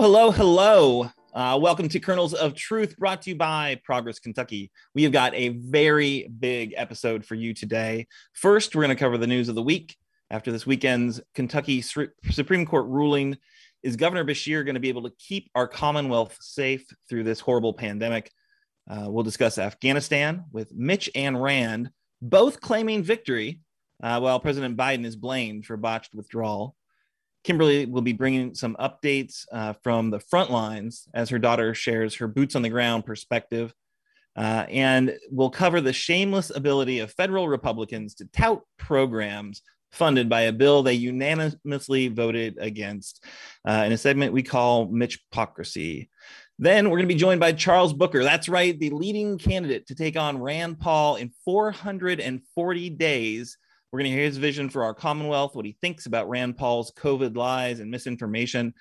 Hello, hello. Uh, welcome to Kernels of Truth, brought to you by Progress Kentucky. We have got a very big episode for you today. First, we're going to cover the news of the week. After this weekend's Kentucky Supreme Court ruling, is Governor Beshear going to be able to keep our Commonwealth safe through this horrible pandemic? Uh, we'll discuss Afghanistan with Mitch and Rand, both claiming victory, uh, while President Biden is blamed for botched withdrawal. Kimberly will be bringing some updates uh, from the front lines as her daughter shares her boots on the ground perspective. Uh, and we'll cover the shameless ability of federal Republicans to tout programs funded by a bill they unanimously voted against uh, in a segment we call Mitchpocracy. Then we're going to be joined by Charles Booker. That's right, the leading candidate to take on Rand Paul in 440 days we're going to hear his vision for our Commonwealth, what he thinks about Rand Paul's COVID lies and misinformation,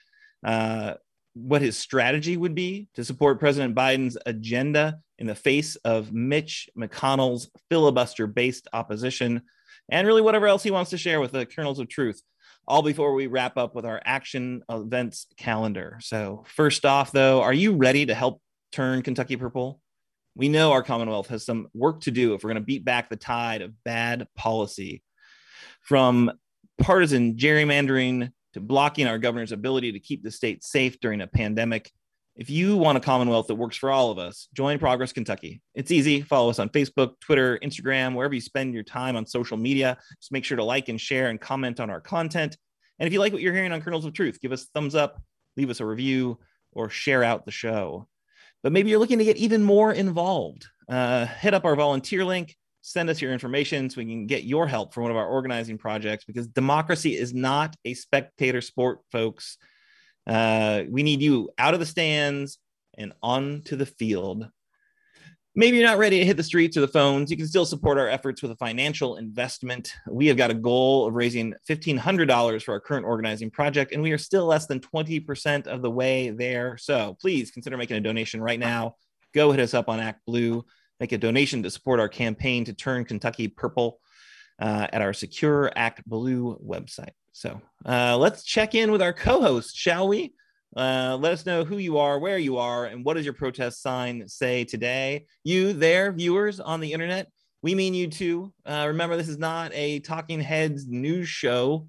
uh, what his strategy would be to support President Biden's agenda in the face of Mitch McConnell's filibuster based opposition, and really whatever else he wants to share with the kernels of truth. All before we wrap up with our action events calendar. So, first off, though, are you ready to help turn Kentucky purple? We know our Commonwealth has some work to do if we're going to beat back the tide of bad policy from partisan gerrymandering to blocking our governor's ability to keep the state safe during a pandemic. If you want a Commonwealth that works for all of us, join Progress Kentucky. It's easy. Follow us on Facebook, Twitter, Instagram, wherever you spend your time on social media. Just make sure to like and share and comment on our content. And if you like what you're hearing on Kernels of Truth, give us a thumbs up, leave us a review, or share out the show but maybe you're looking to get even more involved. Uh, hit up our volunteer link, send us your information so we can get your help for one of our organizing projects because democracy is not a spectator sport, folks. Uh, we need you out of the stands and onto the field maybe you're not ready to hit the streets or the phones, you can still support our efforts with a financial investment. We have got a goal of raising $1,500 for our current organizing project, and we are still less than 20% of the way there. So please consider making a donation right now. Go hit us up on Act Blue, make a donation to support our campaign to turn Kentucky purple uh, at our Secure Act Blue website. So uh, let's check in with our co host, shall we? Uh, let us know who you are, where you are, and what does your protest sign say today? You there, viewers on the internet, we mean you too. Uh, remember, this is not a Talking Heads news show.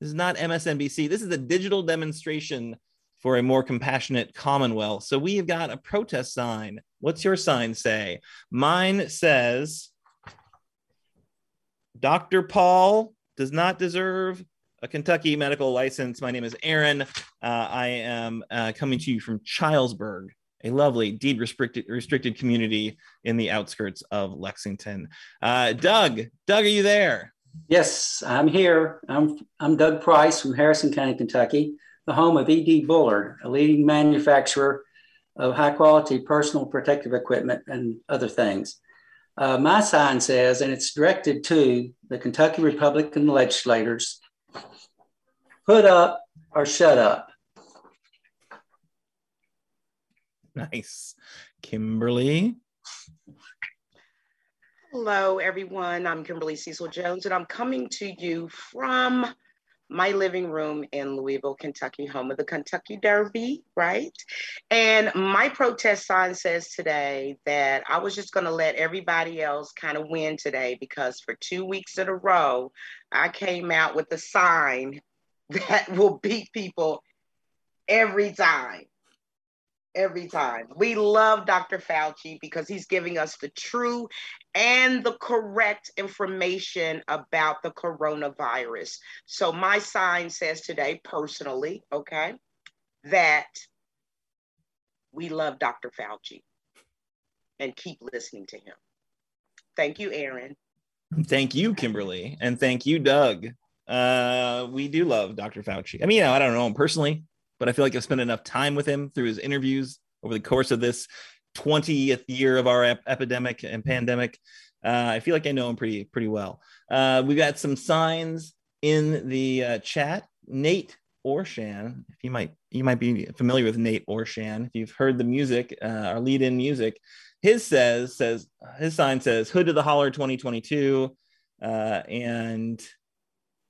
This is not MSNBC. This is a digital demonstration for a more compassionate Commonwealth. So we have got a protest sign. What's your sign say? Mine says, Dr. Paul does not deserve a Kentucky medical license. My name is Aaron. Uh, I am uh, coming to you from Chilesburg, a lovely deed restricted restricted community in the outskirts of Lexington. Uh, Doug, Doug, are you there? Yes, I'm here. I'm I'm Doug Price from Harrison County, Kentucky, the home of ED Bullard, a leading manufacturer of high quality personal protective equipment and other things. Uh, my sign says, and it's directed to the Kentucky Republican legislators put up or shut up. Nice. Kimberly. Hello, everyone. I'm Kimberly Cecil Jones, and I'm coming to you from my living room in Louisville, Kentucky, home of the Kentucky Derby, right? And my protest sign says today that I was just going to let everybody else kind of win today because for two weeks in a row, I came out with a sign that will beat people every time. Every time. We love Dr. Fauci because he's giving us the true and the correct information about the coronavirus. So, my sign says today, personally, okay, that we love Dr. Fauci and keep listening to him. Thank you, Aaron. Thank you, Kimberly. And thank you, Doug. Uh, we do love Dr. Fauci. I mean, you know, I don't know him personally, but I feel like I've spent enough time with him through his interviews over the course of this 20th year of our ep- epidemic and pandemic. Uh, I feel like I know him pretty pretty well. Uh, we got some signs in the uh, chat. Nate Orshan, if you might you might be familiar with Nate Orshan, if you've heard the music, uh, our lead-in music, his says says his sign says "Hood to the Holler 2022," uh, and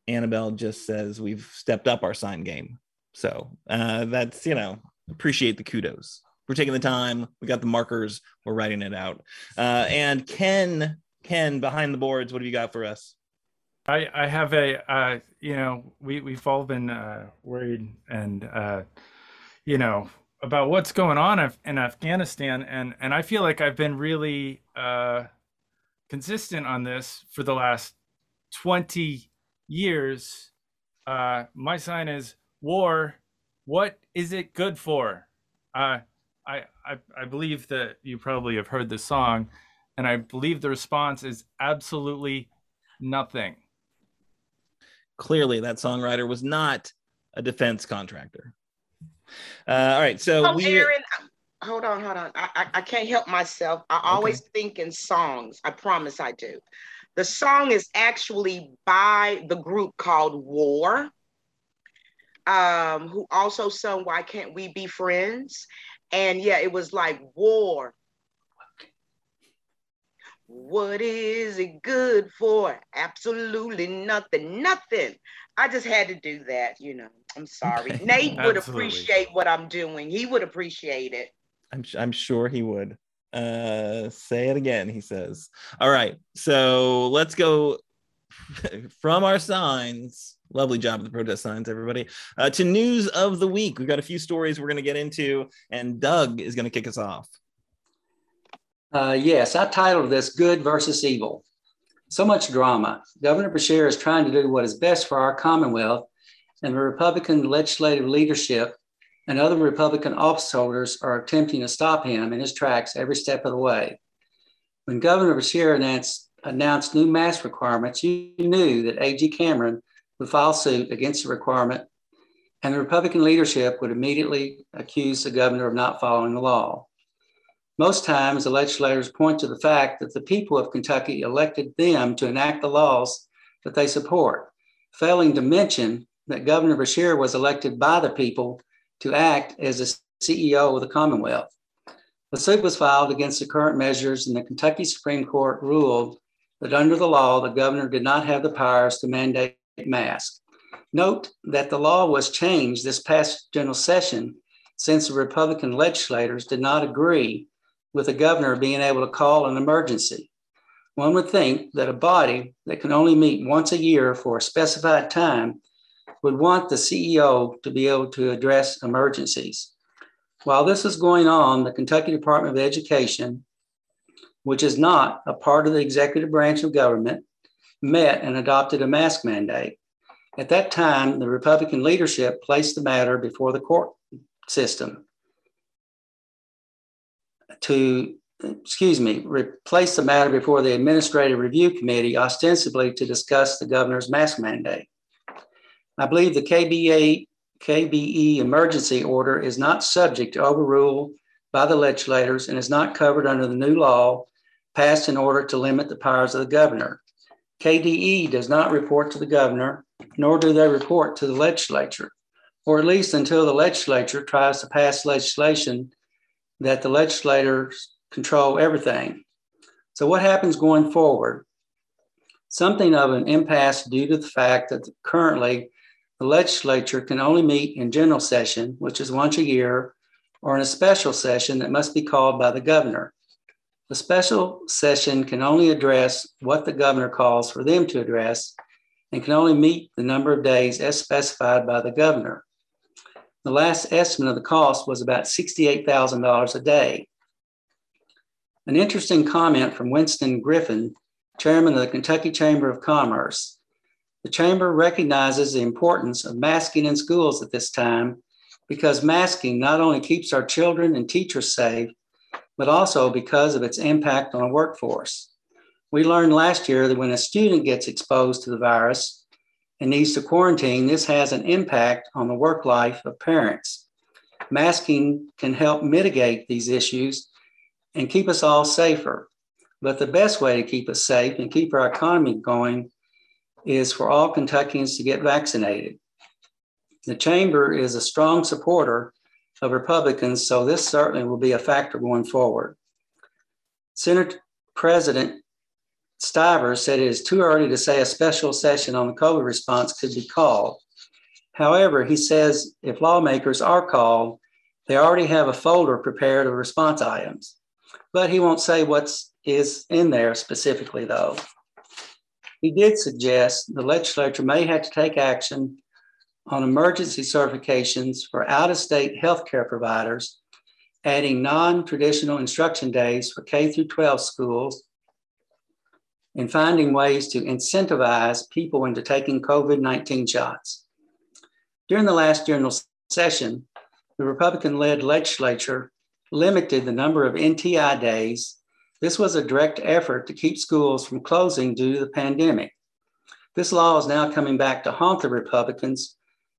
Annabelle just says we've stepped up our sign game. So uh, that's you know appreciate the kudos. We're taking the time. We got the markers. We're writing it out. Uh, and Ken, Ken, behind the boards, what have you got for us? I, I have a, uh, you know, we, we've all been uh, worried and, uh, you know, about what's going on in Afghanistan. And, and I feel like I've been really uh, consistent on this for the last 20 years. Uh, my sign is war. What is it good for? Uh, I, I, I believe that you probably have heard this song, and I believe the response is absolutely nothing. Clearly, that songwriter was not a defense contractor. Uh, all right, so oh, we. Aaron, hold on, hold on. I, I, I, can't help myself. I always okay. think in songs. I promise I do. The song is actually by the group called War, um, who also sung Why Can't We Be Friends? And yeah, it was like war. What is it good for? Absolutely nothing. Nothing. I just had to do that, you know. I'm sorry. Nate would appreciate what I'm doing. He would appreciate it. I'm I'm sure he would. Uh say it again, he says. All right. So let's go from our signs Lovely job of the protest signs, everybody. Uh, to news of the week, we've got a few stories we're going to get into, and Doug is going to kick us off. Uh, yes, I titled this Good versus Evil. So much drama. Governor Beshear is trying to do what is best for our Commonwealth, and the Republican legislative leadership and other Republican office holders are attempting to stop him in his tracks every step of the way. When Governor Beshear announced, announced new mask requirements, you knew that A.G. Cameron would file suit against the requirement, and the Republican leadership would immediately accuse the governor of not following the law. Most times, the legislators point to the fact that the people of Kentucky elected them to enact the laws that they support, failing to mention that Governor Beshear was elected by the people to act as the CEO of the Commonwealth. The suit was filed against the current measures, and the Kentucky Supreme Court ruled that under the law, the governor did not have the powers to mandate mask. Note that the law was changed this past general session since the Republican legislators did not agree with the governor being able to call an emergency. One would think that a body that can only meet once a year for a specified time would want the CEO to be able to address emergencies. While this is going on, the Kentucky Department of Education, which is not a part of the executive branch of government, met and adopted a mask mandate. At that time, the Republican leadership placed the matter before the court system to, excuse me, replace the matter before the Administrative Review Committee, ostensibly to discuss the governor's mask mandate. I believe the KBA, KBE emergency order is not subject to overrule by the legislators and is not covered under the new law passed in order to limit the powers of the governor. KDE does not report to the governor, nor do they report to the legislature, or at least until the legislature tries to pass legislation that the legislators control everything. So, what happens going forward? Something of an impasse due to the fact that currently the legislature can only meet in general session, which is once a year, or in a special session that must be called by the governor. The special session can only address what the governor calls for them to address and can only meet the number of days as specified by the governor. The last estimate of the cost was about $68,000 a day. An interesting comment from Winston Griffin, chairman of the Kentucky Chamber of Commerce. The chamber recognizes the importance of masking in schools at this time because masking not only keeps our children and teachers safe, but also because of its impact on the workforce. We learned last year that when a student gets exposed to the virus and needs to quarantine, this has an impact on the work life of parents. Masking can help mitigate these issues and keep us all safer. But the best way to keep us safe and keep our economy going is for all Kentuckians to get vaccinated. The Chamber is a strong supporter of Republicans, so this certainly will be a factor going forward. Senate President Stivers said it is too early to say a special session on the COVID response could be called. However, he says if lawmakers are called, they already have a folder prepared of response items. But he won't say what's in there specifically, though. He did suggest the legislature may have to take action on emergency certifications for out of state healthcare providers, adding non traditional instruction days for K through 12 schools, and finding ways to incentivize people into taking COVID 19 shots. During the last general session, the Republican led legislature limited the number of NTI days. This was a direct effort to keep schools from closing due to the pandemic. This law is now coming back to haunt the Republicans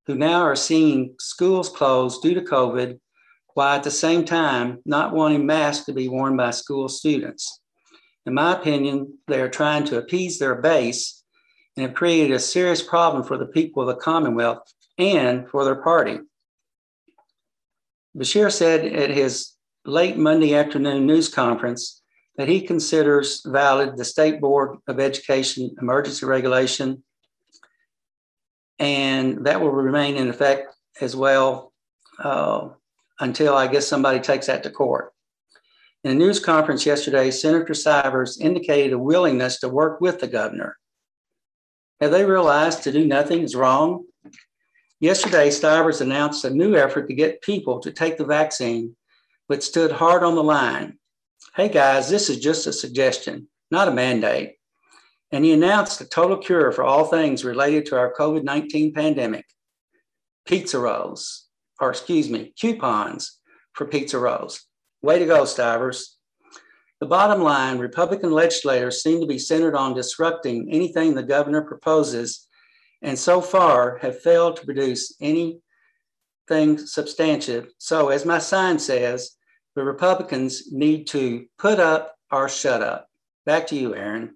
who now are seeing schools closed due to COVID, while at the same time not wanting masks to be worn by school students. In my opinion, they are trying to appease their base and have created a serious problem for the people of the Commonwealth and for their party. Beshear said at his late Monday afternoon news conference that he considers valid the State Board of Education emergency regulation, and that will remain in effect as well uh, until I guess somebody takes that to court. In a news conference yesterday, Senator Stivers indicated a willingness to work with the governor. Have they realized to do nothing is wrong? Yesterday, Stivers announced a new effort to get people to take the vaccine, but stood hard on the line. Hey guys, this is just a suggestion, not a mandate. And he announced a total cure for all things related to our COVID 19 pandemic pizza rolls, or excuse me, coupons for pizza rolls. Way to go, Stivers. The bottom line Republican legislators seem to be centered on disrupting anything the governor proposes and so far have failed to produce anything substantive. So, as my sign says, the Republicans need to put up or shut up. Back to you, Aaron.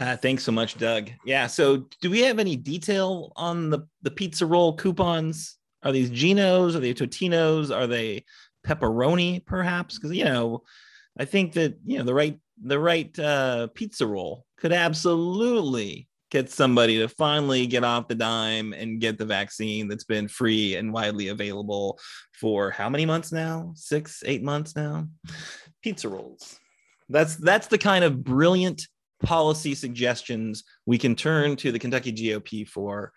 Uh, thanks so much, Doug. Yeah. So, do we have any detail on the the pizza roll coupons? Are these Jeno's? Are they Totinos? Are they pepperoni, perhaps? Because you know, I think that you know the right the right uh, pizza roll could absolutely get somebody to finally get off the dime and get the vaccine that's been free and widely available for how many months now? Six, eight months now. Pizza rolls. That's that's the kind of brilliant policy suggestions we can turn to the Kentucky GOP for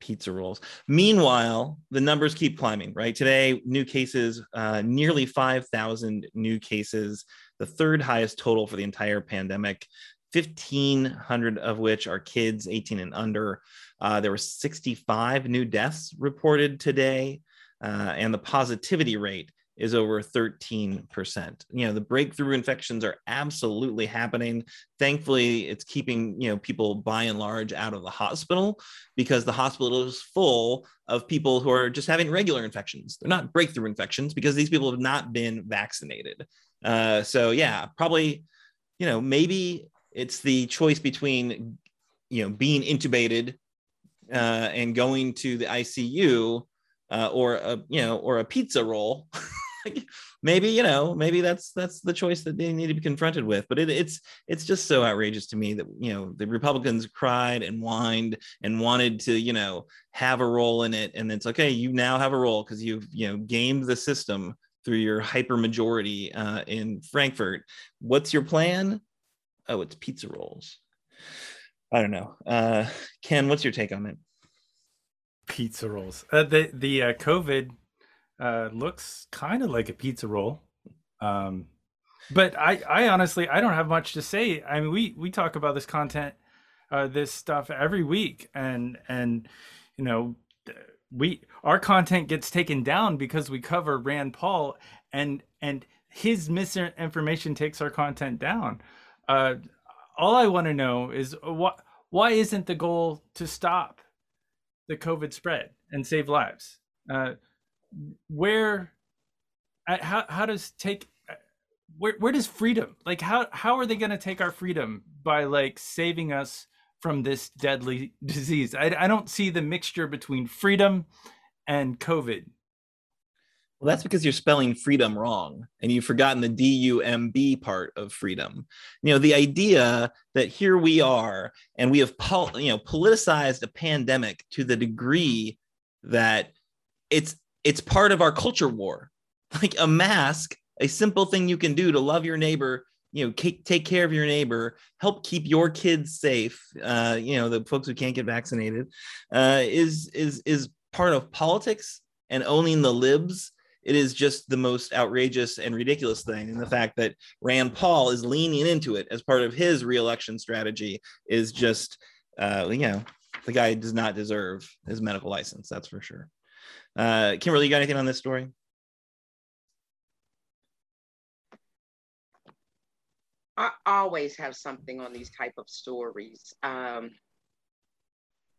pizza rolls. Meanwhile, the numbers keep climbing, right? Today, new cases, uh, nearly 5,000 new cases, the third highest total for the entire pandemic. 1,500 of which are kids 18 and under. Uh, there were 65 new deaths reported today, uh, and the positivity rate is over 13%. You know, the breakthrough infections are absolutely happening. Thankfully, it's keeping, you know, people by and large out of the hospital because the hospital is full of people who are just having regular infections. They're not breakthrough infections because these people have not been vaccinated. Uh, so yeah, probably, you know, maybe it's the choice between you know being intubated uh, and going to the ICU uh, or a you know or a pizza roll. maybe you know maybe that's that's the choice that they need to be confronted with but it, it's it's just so outrageous to me that you know the republicans cried and whined and wanted to you know have a role in it and it's okay you now have a role because you've you know gamed the system through your hyper majority uh, in frankfort what's your plan oh, it's pizza rolls. I don't know. Uh, Ken, what's your take on it? Pizza rolls. Uh, the the uh, COVID uh, looks kind of like a pizza roll. Um, but I, I honestly, I don't have much to say. I mean, we we talk about this content, uh, this stuff every week, and and you know, we our content gets taken down because we cover Rand Paul, and and his misinformation takes our content down. Uh, all I want to know is what why isn't the goal to stop the COVID spread and save lives? Uh, where, uh, how how does take uh, where where does freedom like how how are they going to take our freedom by like saving us from this deadly disease? I I don't see the mixture between freedom and COVID. Well, that's because you're spelling freedom wrong and you've forgotten the D U M B part of freedom. You know, the idea that here we are and we have pol- you know politicized a pandemic to the degree that it's it's part of our culture war. Like a mask, a simple thing you can do to love your neighbor, you know, take, take care of your neighbor, help keep your kids safe, uh, you know, the folks who can't get vaccinated, uh, is is is part of politics and owning the libs it is just the most outrageous and ridiculous thing. And the fact that Rand Paul is leaning into it as part of his reelection strategy is just, uh, you know, the guy does not deserve his medical license. That's for sure. Uh, Kimberly, you got anything on this story? I always have something on these type of stories. Um,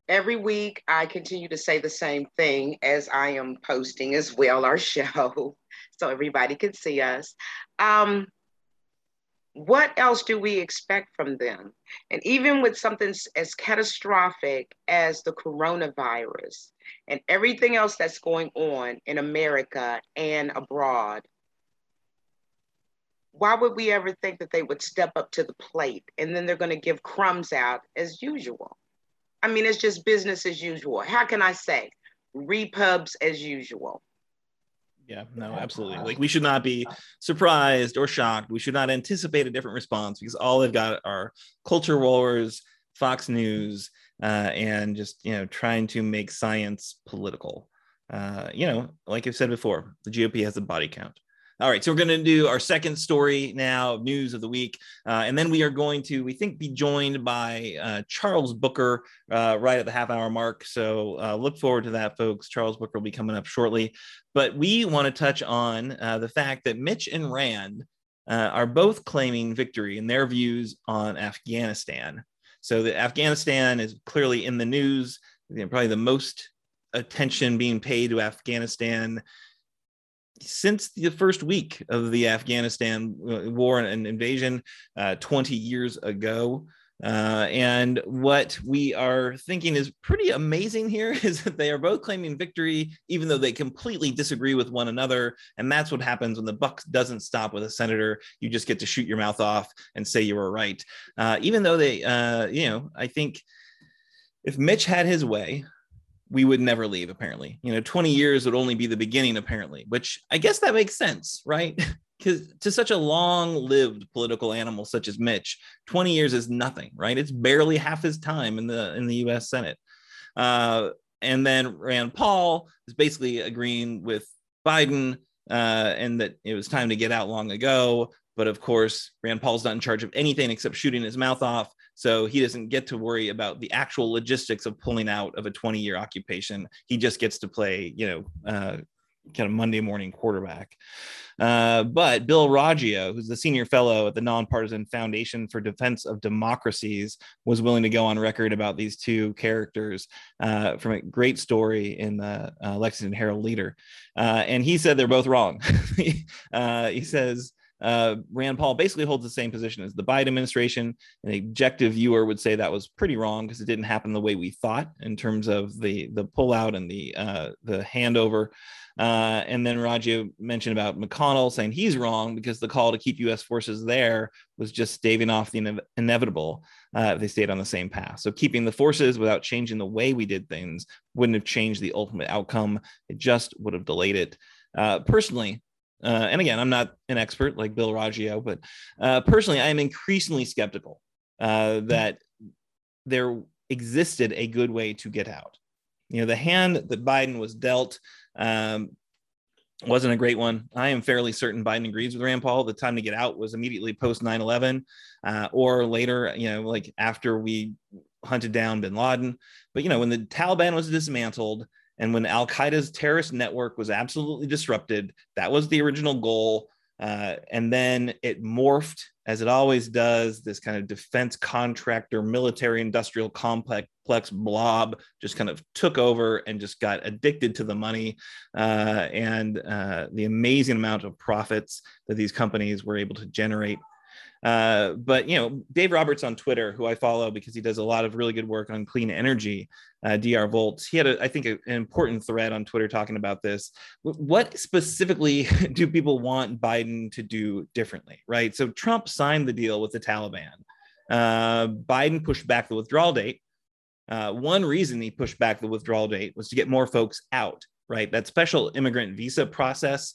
every week I continue to say the same thing as I am posting as well our show so everybody can see us. Um, what else do we expect from them? And even with something as catastrophic as the coronavirus and everything else that's going on in America and abroad, why would we ever think that they would step up to the plate and then they're going to give crumbs out as usual? I mean, it's just business as usual. How can I say? Repubs as usual. Yeah, no, absolutely. Like we should not be surprised or shocked. We should not anticipate a different response because all they've got are culture wars, Fox News, uh, and just you know trying to make science political. Uh, you know, like I've said before, the GOP has a body count. All right, so we're going to do our second story now, news of the week, uh, and then we are going to, we think, be joined by uh, Charles Booker uh, right at the half hour mark. So uh, look forward to that, folks. Charles Booker will be coming up shortly, but we want to touch on uh, the fact that Mitch and Rand uh, are both claiming victory in their views on Afghanistan. So that Afghanistan is clearly in the news. You know, probably the most attention being paid to Afghanistan since the first week of the Afghanistan uh, war and invasion uh, 20 years ago. Uh, and what we are thinking is pretty amazing here is that they are both claiming victory, even though they completely disagree with one another. And that's what happens when the buck doesn't stop with a senator. You just get to shoot your mouth off and say you were right. Uh, even though they, uh, you know, I think if Mitch had his way, we would never leave apparently. You know 20 years would only be the beginning apparently which i guess that makes sense right? Because to such a long lived political animal such as mitch 20 years is nothing right? It's barely half his time in the in the us senate. Uh, and then rand paul is basically agreeing with biden uh, and that it was time to get out long ago. But of course rand paul's not in charge of anything except shooting his mouth off so he doesn't get to worry about the actual logistics of pulling out of a 20 year occupation. He just gets to play, you know, uh, kind of Monday morning quarterback. Uh, but Bill Roggio, who's the senior fellow at the Nonpartisan Foundation for Defense of Democracies, was willing to go on record about these two characters uh, from a great story in the uh, Lexington Herald Leader. Uh, and he said they're both wrong. Uh, he says, uh, Rand Paul basically holds the same position as the Biden administration. An objective viewer would say that was pretty wrong because it didn't happen the way we thought in terms of the the pullout and the uh, the handover. Uh, and then Roggio mentioned about McConnell saying he's wrong because the call to keep U.S. forces there was just staving off the ine- inevitable uh, if they stayed on the same path. So keeping the forces without changing the way we did things wouldn't have changed the ultimate outcome. It just would have delayed it. Uh, personally, uh, and again, I'm not an expert like Bill Roggio, but uh, personally, I am increasingly skeptical uh, that there existed a good way to get out. You know, the hand that Biden was dealt um, wasn't a great one. I am fairly certain Biden agrees with Rand Paul. The time to get out was immediately post 9 11 uh, or later, you know, like after we hunted down bin Laden. But, you know, when the Taliban was dismantled, and when Al Qaeda's terrorist network was absolutely disrupted, that was the original goal. Uh, and then it morphed, as it always does, this kind of defense contractor, military industrial complex blob just kind of took over and just got addicted to the money uh, and uh, the amazing amount of profits that these companies were able to generate. Uh, but you know, Dave Roberts on Twitter, who I follow because he does a lot of really good work on clean energy, uh, DR Volts. He had, a, I think, a, an important thread on Twitter talking about this. What specifically do people want Biden to do differently? Right. So Trump signed the deal with the Taliban. Uh, Biden pushed back the withdrawal date. Uh, one reason he pushed back the withdrawal date was to get more folks out. Right. That special immigrant visa process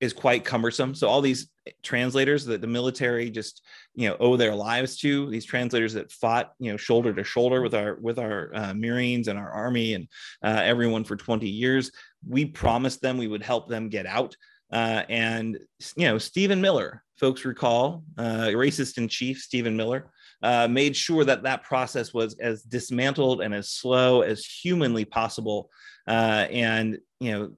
is quite cumbersome. So all these translators that the military just you know owe their lives to, these translators that fought you know shoulder to shoulder with our with our uh, Marines and our Army and uh, everyone for 20 years, we promised them we would help them get out. Uh, and you know Stephen Miller, folks recall, uh, racist in chief Stephen Miller. Uh, made sure that that process was as dismantled and as slow as humanly possible, uh, and you know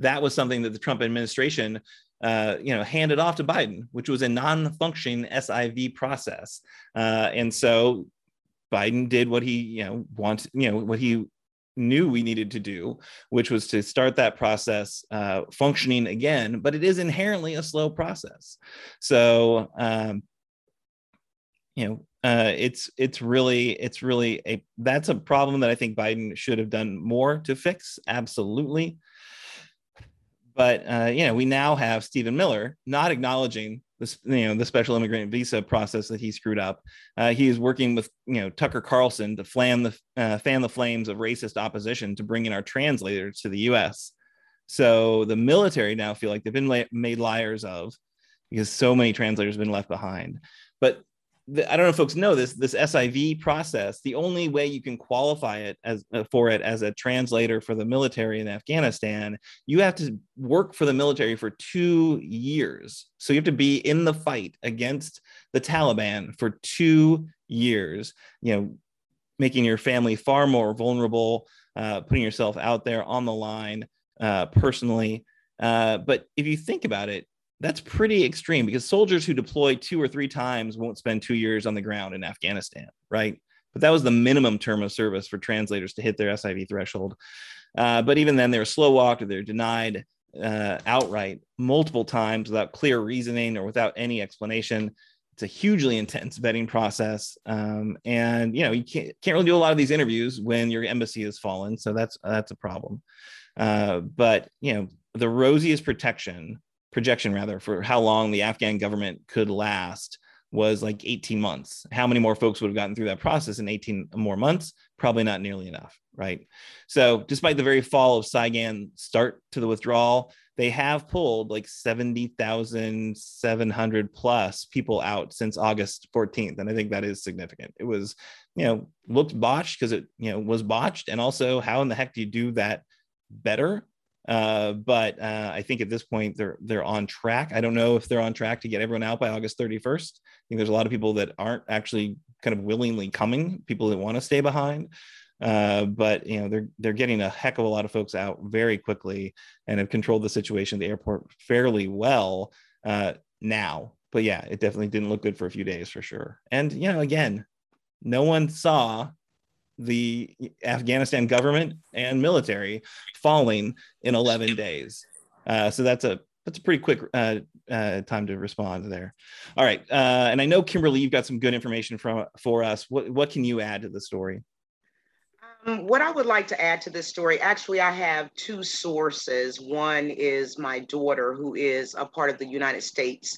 that was something that the Trump administration uh, you know, handed off to Biden, which was a non-functioning SIV process. Uh, and so Biden did what he, you know, wanted, you know, what he knew we needed to do, which was to start that process uh, functioning again. But it is inherently a slow process. So, um, you know, uh, it's it's really it's really a that's a problem that I think Biden should have done more to fix. Absolutely. But uh, you know, we now have Stephen Miller not acknowledging this, you know, the special immigrant visa process that he screwed up. Uh, he is working with you know Tucker Carlson to fan the uh, fan the flames of racist opposition to bring in our translators to the U.S. So the military now feel like they've been la- made liars of because so many translators have been left behind. But the, I don't know if folks know this, this SIV process, the only way you can qualify it as uh, for it as a translator for the military in Afghanistan, you have to work for the military for two years. So you have to be in the fight against the Taliban for two years, you know, making your family far more vulnerable, uh, putting yourself out there on the line uh, personally. Uh, but if you think about it, that's pretty extreme because soldiers who deploy two or three times won't spend two years on the ground in Afghanistan, right? But that was the minimum term of service for translators to hit their SIV threshold. Uh, but even then, they're slow walked or they're denied uh, outright multiple times without clear reasoning or without any explanation. It's a hugely intense vetting process, um, and you know you can't can't really do a lot of these interviews when your embassy has fallen. So that's that's a problem. Uh, but you know the rosiest protection projection rather for how long the Afghan government could last was like 18 months. How many more folks would have gotten through that process in 18 more months? Probably not nearly enough, right? So, despite the very fall of Saigon start to the withdrawal, they have pulled like 70,700 plus people out since August 14th. And I think that is significant. It was, you know, looked botched because it, you know, was botched. And also, how in the heck do you do that better uh, but uh, I think at this point they're they're on track. I don't know if they're on track to get everyone out by August 31st. I think there's a lot of people that aren't actually kind of willingly coming, people that want to stay behind. Uh, but you know they're they're getting a heck of a lot of folks out very quickly and have controlled the situation at the airport fairly well uh, now. But yeah, it definitely didn't look good for a few days for sure. And you know, again, no one saw the Afghanistan government and military falling in 11 days. Uh, so that's a that's a pretty quick uh, uh, time to respond there. All right, uh, and I know Kimberly, you've got some good information from for us. What what can you add to the story? Um, what I would like to add to this story, actually, I have two sources. One is my daughter, who is a part of the United States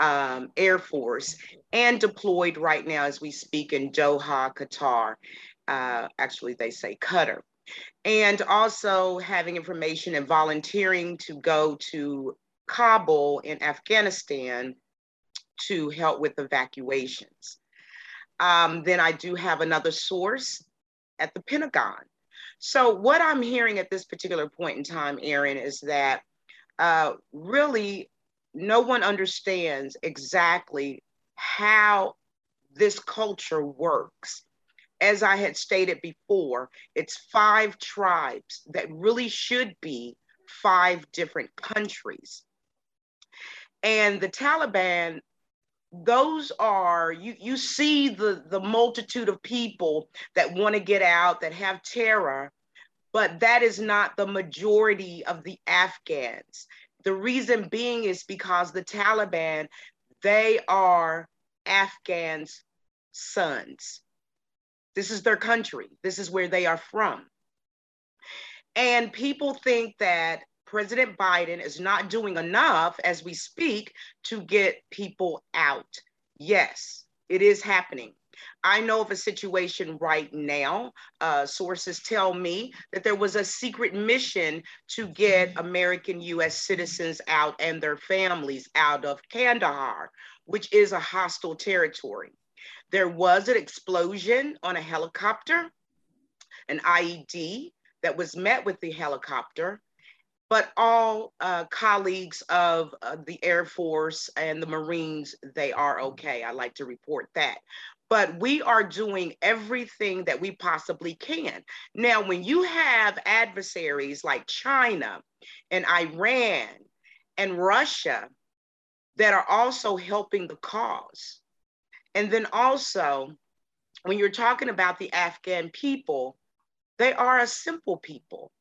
um, Air Force and deployed right now as we speak in Doha, Qatar uh, actually they say cutter. And also having information and volunteering to go to Kabul in Afghanistan to help with evacuations. Um, then I do have another source at the Pentagon. So, what I'm hearing at this particular point in time, Aaron, is that uh, really no one understands exactly how this culture works as I had stated before, it's five tribes that really should be five different countries. And the Taliban, those are you you see the the multitude of people that want to get out that have terror but that is not the majority of the afghans the reason being is because the taliban They are Afghans' sons. This is their country. This is where they are from. And people think that President Biden is not doing enough as we speak to get people out. Yes, it is happening. I know of a situation right now. Uh, sources tell me that there was a secret mission to get American US citizens out and their families out of Kandahar, which is a hostile territory. There was an explosion on a helicopter, an IED that was met with the helicopter but all uh, colleagues of uh, the Air Force and the Marines, they are okay. I like to report that. But we are doing everything that we possibly can. Now, when you have adversaries like China and Iran and Russia that are also helping the cause, and then also when you're talking about the Afghan people, they are a simple people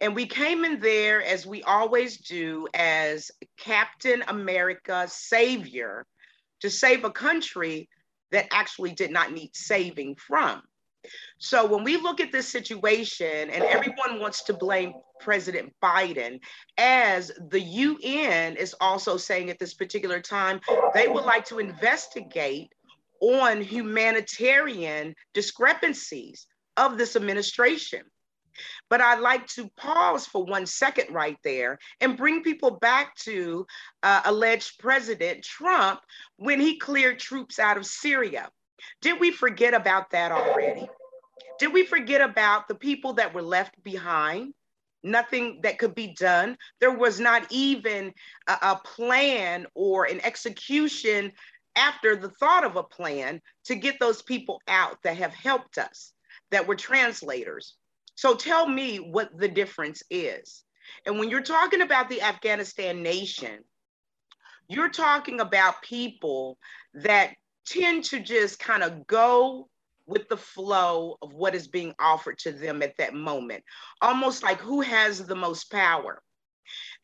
and we came in there, as we always do, as Captain America savior to save a country that actually did not need saving from. So when we look at this situation, and everyone wants to blame President Biden, as the UN is also saying at this particular time, they would like to investigate on humanitarian discrepancies of this administration. But I'd like to pause for one second right there and bring people back to uh, alleged President Trump when he cleared troops out of Syria. Did we forget about that already? Did we forget about the people that were left behind? Nothing that could be done. There was not even a, a plan or an execution after the thought of a plan to get those people out that have helped us, that were translators, so tell me what the difference is. And when you're talking about the Afghanistan nation, you're talking about people that tend to just kind of go with the flow of what is being offered to them at that moment, almost like who has the most power.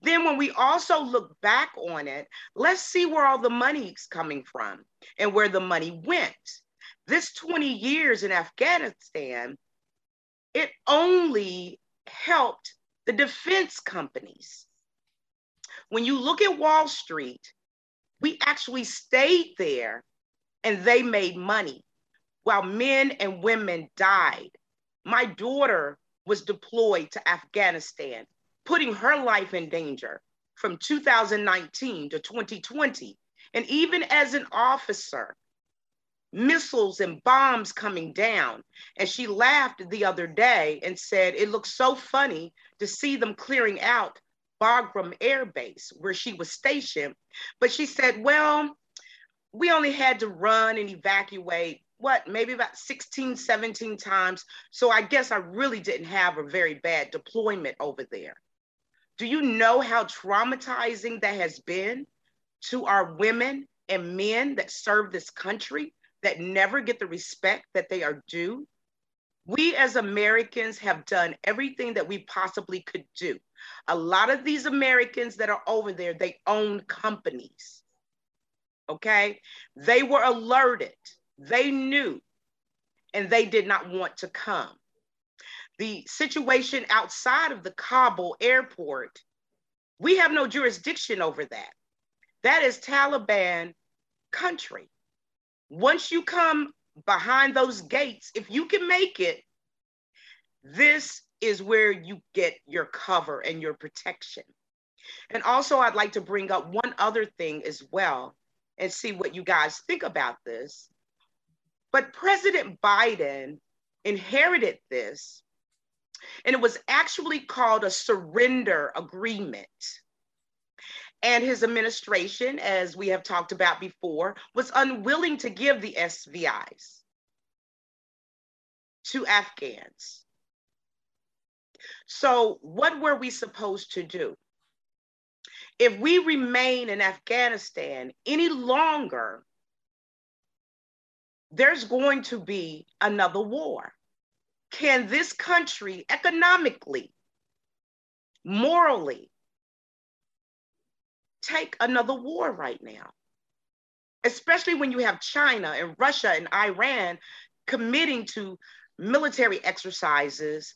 Then, when we also look back on it, let's see where all the money's coming from and where the money went. This 20 years in Afghanistan it only helped the defense companies. When you look at Wall Street, we actually stayed there and they made money while men and women died. My daughter was deployed to Afghanistan, putting her life in danger from 2019 to 2020. And even as an officer, missiles and bombs coming down. And she laughed the other day and said, It looks so funny to see them clearing out Bagram Air Base where she was stationed. But she said, Well, we only had to run and evacuate what maybe about 16 17 times so i guess i really didn't have a very bad deployment over there do you know how traumatizing that has been to our women and men that serve this country that never get the respect that they are due. We as Americans have done everything that we possibly could do. A lot of these Americans that are over there, they own companies. Okay? They were alerted, they knew, and they did not want to come. The situation outside of the Kabul airport, we have no jurisdiction over that. That is Taliban country. Once you come behind those gates, if you can make it, this is where you get your cover and your protection. And also, I'd like to bring up one other thing as well and see what you guys think about this. But President Biden inherited this, and it was actually called a surrender agreement. And his administration, as we have talked about before, was unwilling to give the SVIs to Afghans. So, what were we supposed to do? If we remain in Afghanistan any longer, there's going to be another war. Can this country economically, morally, take another war right now. especially when you have China and Russia and Iran committing to military exercises.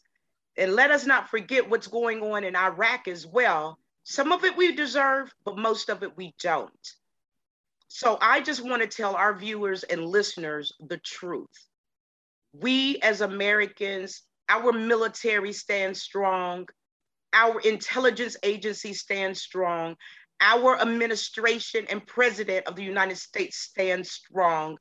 And let us not forget what's going on in Iraq as well. Some of it we deserve, but most of it we don't. So I just want to tell our viewers and listeners the truth. We as Americans, our military stands strong, our intelligence agency stands strong, our administration and president of the United States stands strong.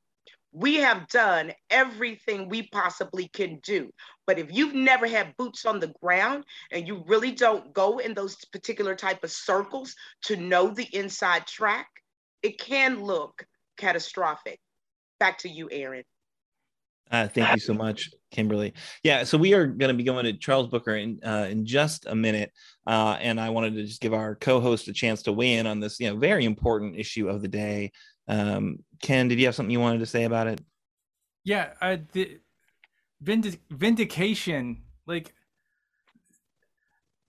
We have done everything we possibly can do. But if you've never had boots on the ground and you really don't go in those particular type of circles to know the inside track, it can look catastrophic. Back to you, Aaron. Uh, thank you so much, Kimberly. Yeah, so we are going to be going to Charles Booker in uh, in just a minute, uh, and I wanted to just give our co-host a chance to weigh in on this, you know, very important issue of the day. Um, Ken, did you have something you wanted to say about it? Yeah, uh, the vindic- vindication, like,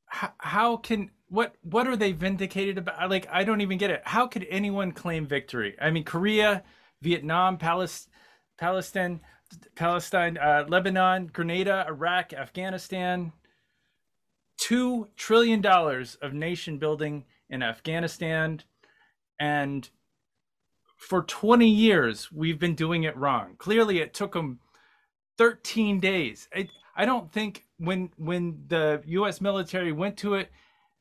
how, how can what what are they vindicated about? Like, I don't even get it. How could anyone claim victory? I mean, Korea, Vietnam, Palestine, Palestine Palestine, uh, Lebanon, Grenada, Iraq, Afghanistan. Two trillion dollars of nation building in Afghanistan, and for 20 years we've been doing it wrong. Clearly, it took them 13 days. I, I don't think when when the U.S. military went to it,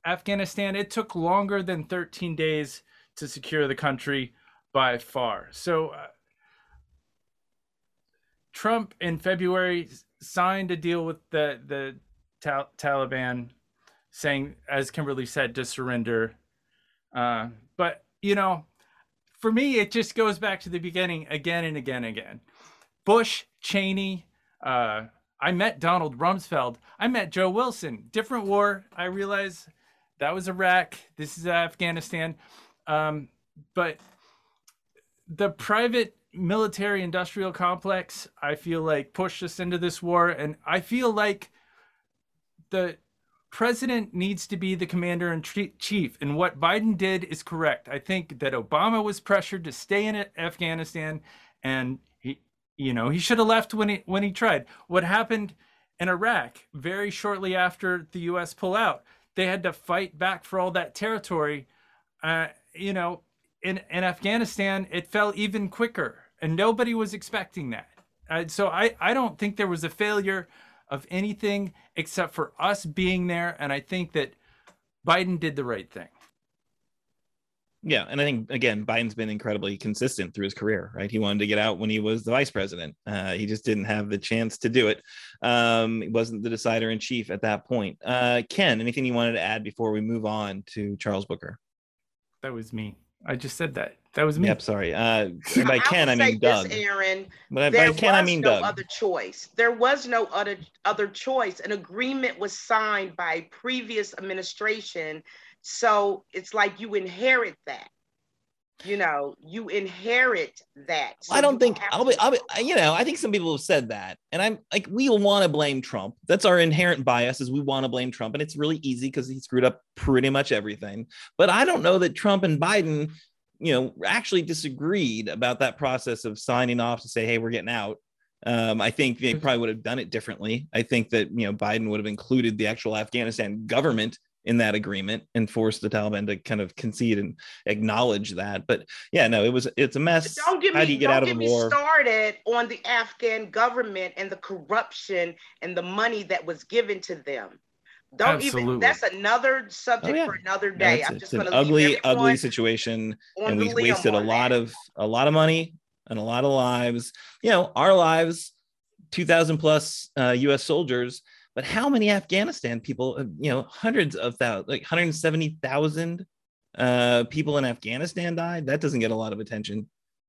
Afghanistan, it took longer than 13 days to secure the country by far. So. Uh, Trump in February signed a deal with the the ta- Taliban, saying, as Kimberly said, to surrender. Uh, but you know, for me, it just goes back to the beginning again and again and again. Bush, Cheney. Uh, I met Donald Rumsfeld. I met Joe Wilson. Different war. I realize that was Iraq. This is Afghanistan. Um, but the private military industrial complex i feel like pushed us into this war and i feel like the president needs to be the commander in chief and what biden did is correct. I think that obama was pressured to stay in afghanistan and he you know he should have left when he when he tried. What happened in iraq very shortly after the us pull out they had to fight back for all that territory uh, you know in, in afghanistan it fell even quicker and nobody was expecting that. Uh, so I, I don't think there was a failure of anything except for us being there. And I think that Biden did the right thing. Yeah, and I think again, Biden's been incredibly consistent through his career. Right, he wanted to get out when he was the vice president. Uh, he just didn't have the chance to do it. Um, he wasn't the decider in chief at that point. Uh, Ken, anything you wanted to add before we move on to Charles Booker? That was me. I just said that. That was me. Yep, sorry. Uh, by Ken, I, I mean Doug. This, Aaron, but by Ken, I mean no Doug. other choice. There was no other other choice. An agreement was signed by previous administration, so it's like you inherit that. You know, you inherit that. So I don't think I'll be, I'll be. You know, I think some people have said that, and I'm like, we want to blame Trump. That's our inherent bias, is we want to blame Trump, and it's really easy because he screwed up pretty much everything. But I don't know that Trump and Biden you know, actually disagreed about that process of signing off to say, hey, we're getting out. Um, I think they mm-hmm. probably would have done it differently. I think that you know Biden would have included the actual Afghanistan government in that agreement and forced the Taliban to kind of concede and acknowledge that. But yeah, no, it was it's a mess. Don't get me, How do you get out of the war? started on the Afghan government and the corruption and the money that was given to them. Don't Absolutely. even. That's another subject oh, yeah. for another day. I'm just an ugly, ugly situation, and we wasted a lot that. of a lot of money and a lot of lives. You know, our lives, two thousand plus uh, U.S. soldiers, but how many Afghanistan people? Uh, you know, hundreds of thousands, like hundred seventy thousand uh, people in Afghanistan died. That doesn't get a lot of attention.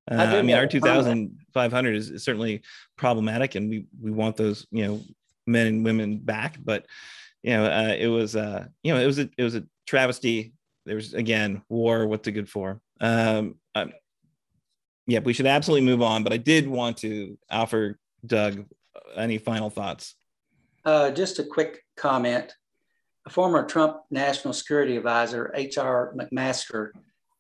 Uh, I mean, our 2,500 is, is certainly problematic, and we we want those you know men and women back, but you know, uh, it was, uh, you know, it was a, it was a travesty. There was again war. What's it good for? Um, um, yeah, we should absolutely move on. But I did want to offer Doug any final thoughts. Uh, just a quick comment. A former Trump National Security Advisor, H.R. McMaster,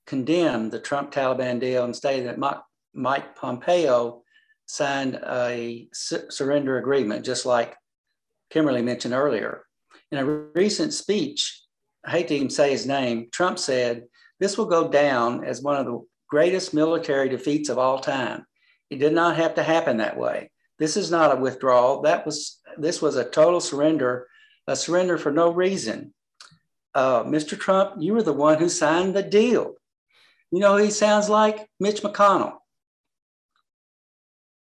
condemned the Trump Taliban deal and stated that Mike Pompeo signed a surrender agreement, just like Kimberly mentioned earlier. In a recent speech, I hate to even say his name, Trump said, This will go down as one of the greatest military defeats of all time. It did not have to happen that way. This is not a withdrawal. That was this was a total surrender, a surrender for no reason. Uh, Mr. Trump, you were the one who signed the deal. You know, he sounds like Mitch McConnell.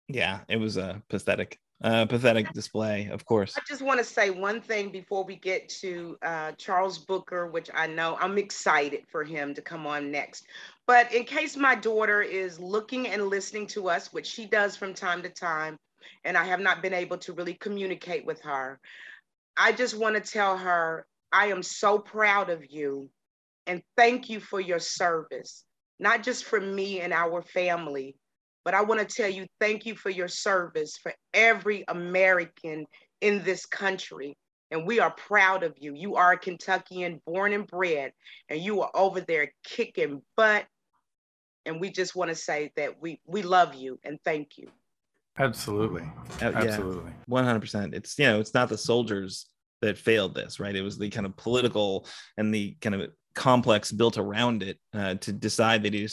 Yeah, it was a pathetic, uh, pathetic display, of course. I just want to say one thing before we get to uh, Charles Booker, which I know I'm excited for him to come on next. But in case my daughter is looking and listening to us, which she does from time to time, and I have not been able to really communicate with her, I just want to tell her I am so proud of you and thank you for your service, not just for me and our family, but I want to tell you thank you for your service for every American in this country. And we are proud of you. You are a Kentuckian born and bred, and you are over there kicking butt. And we just want to say that we we love you and thank you. Absolutely. Uh, Absolutely. One hundred percent. It's you know, it's not the soldiers that failed this, right? It was the kind of political and the kind of complex built around it uh, to decide they do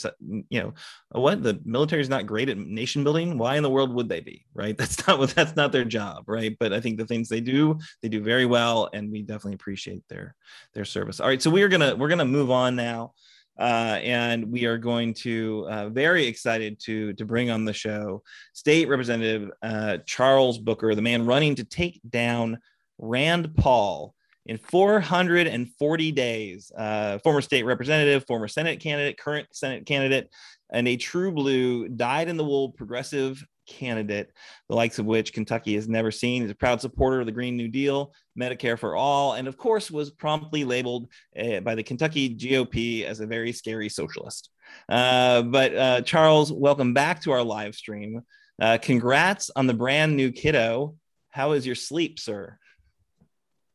you know what the military is not great at nation building why in the world would they be right that's not what that's not their job right but i think the things they do they do very well and we definitely appreciate their their service all right so we're gonna we're gonna move on now uh, and we are going to uh, very excited to to bring on the show state representative uh, charles booker the man running to take down rand paul in 440 days. Uh, former state representative, former Senate candidate, current Senate candidate, and a true blue, dyed in the wool progressive candidate, the likes of which Kentucky has never seen. He's a proud supporter of the Green New Deal, Medicare for all, and of course was promptly labeled uh, by the Kentucky GOP as a very scary socialist. Uh, but uh, Charles, welcome back to our live stream. Uh, congrats on the brand new kiddo. How is your sleep, sir?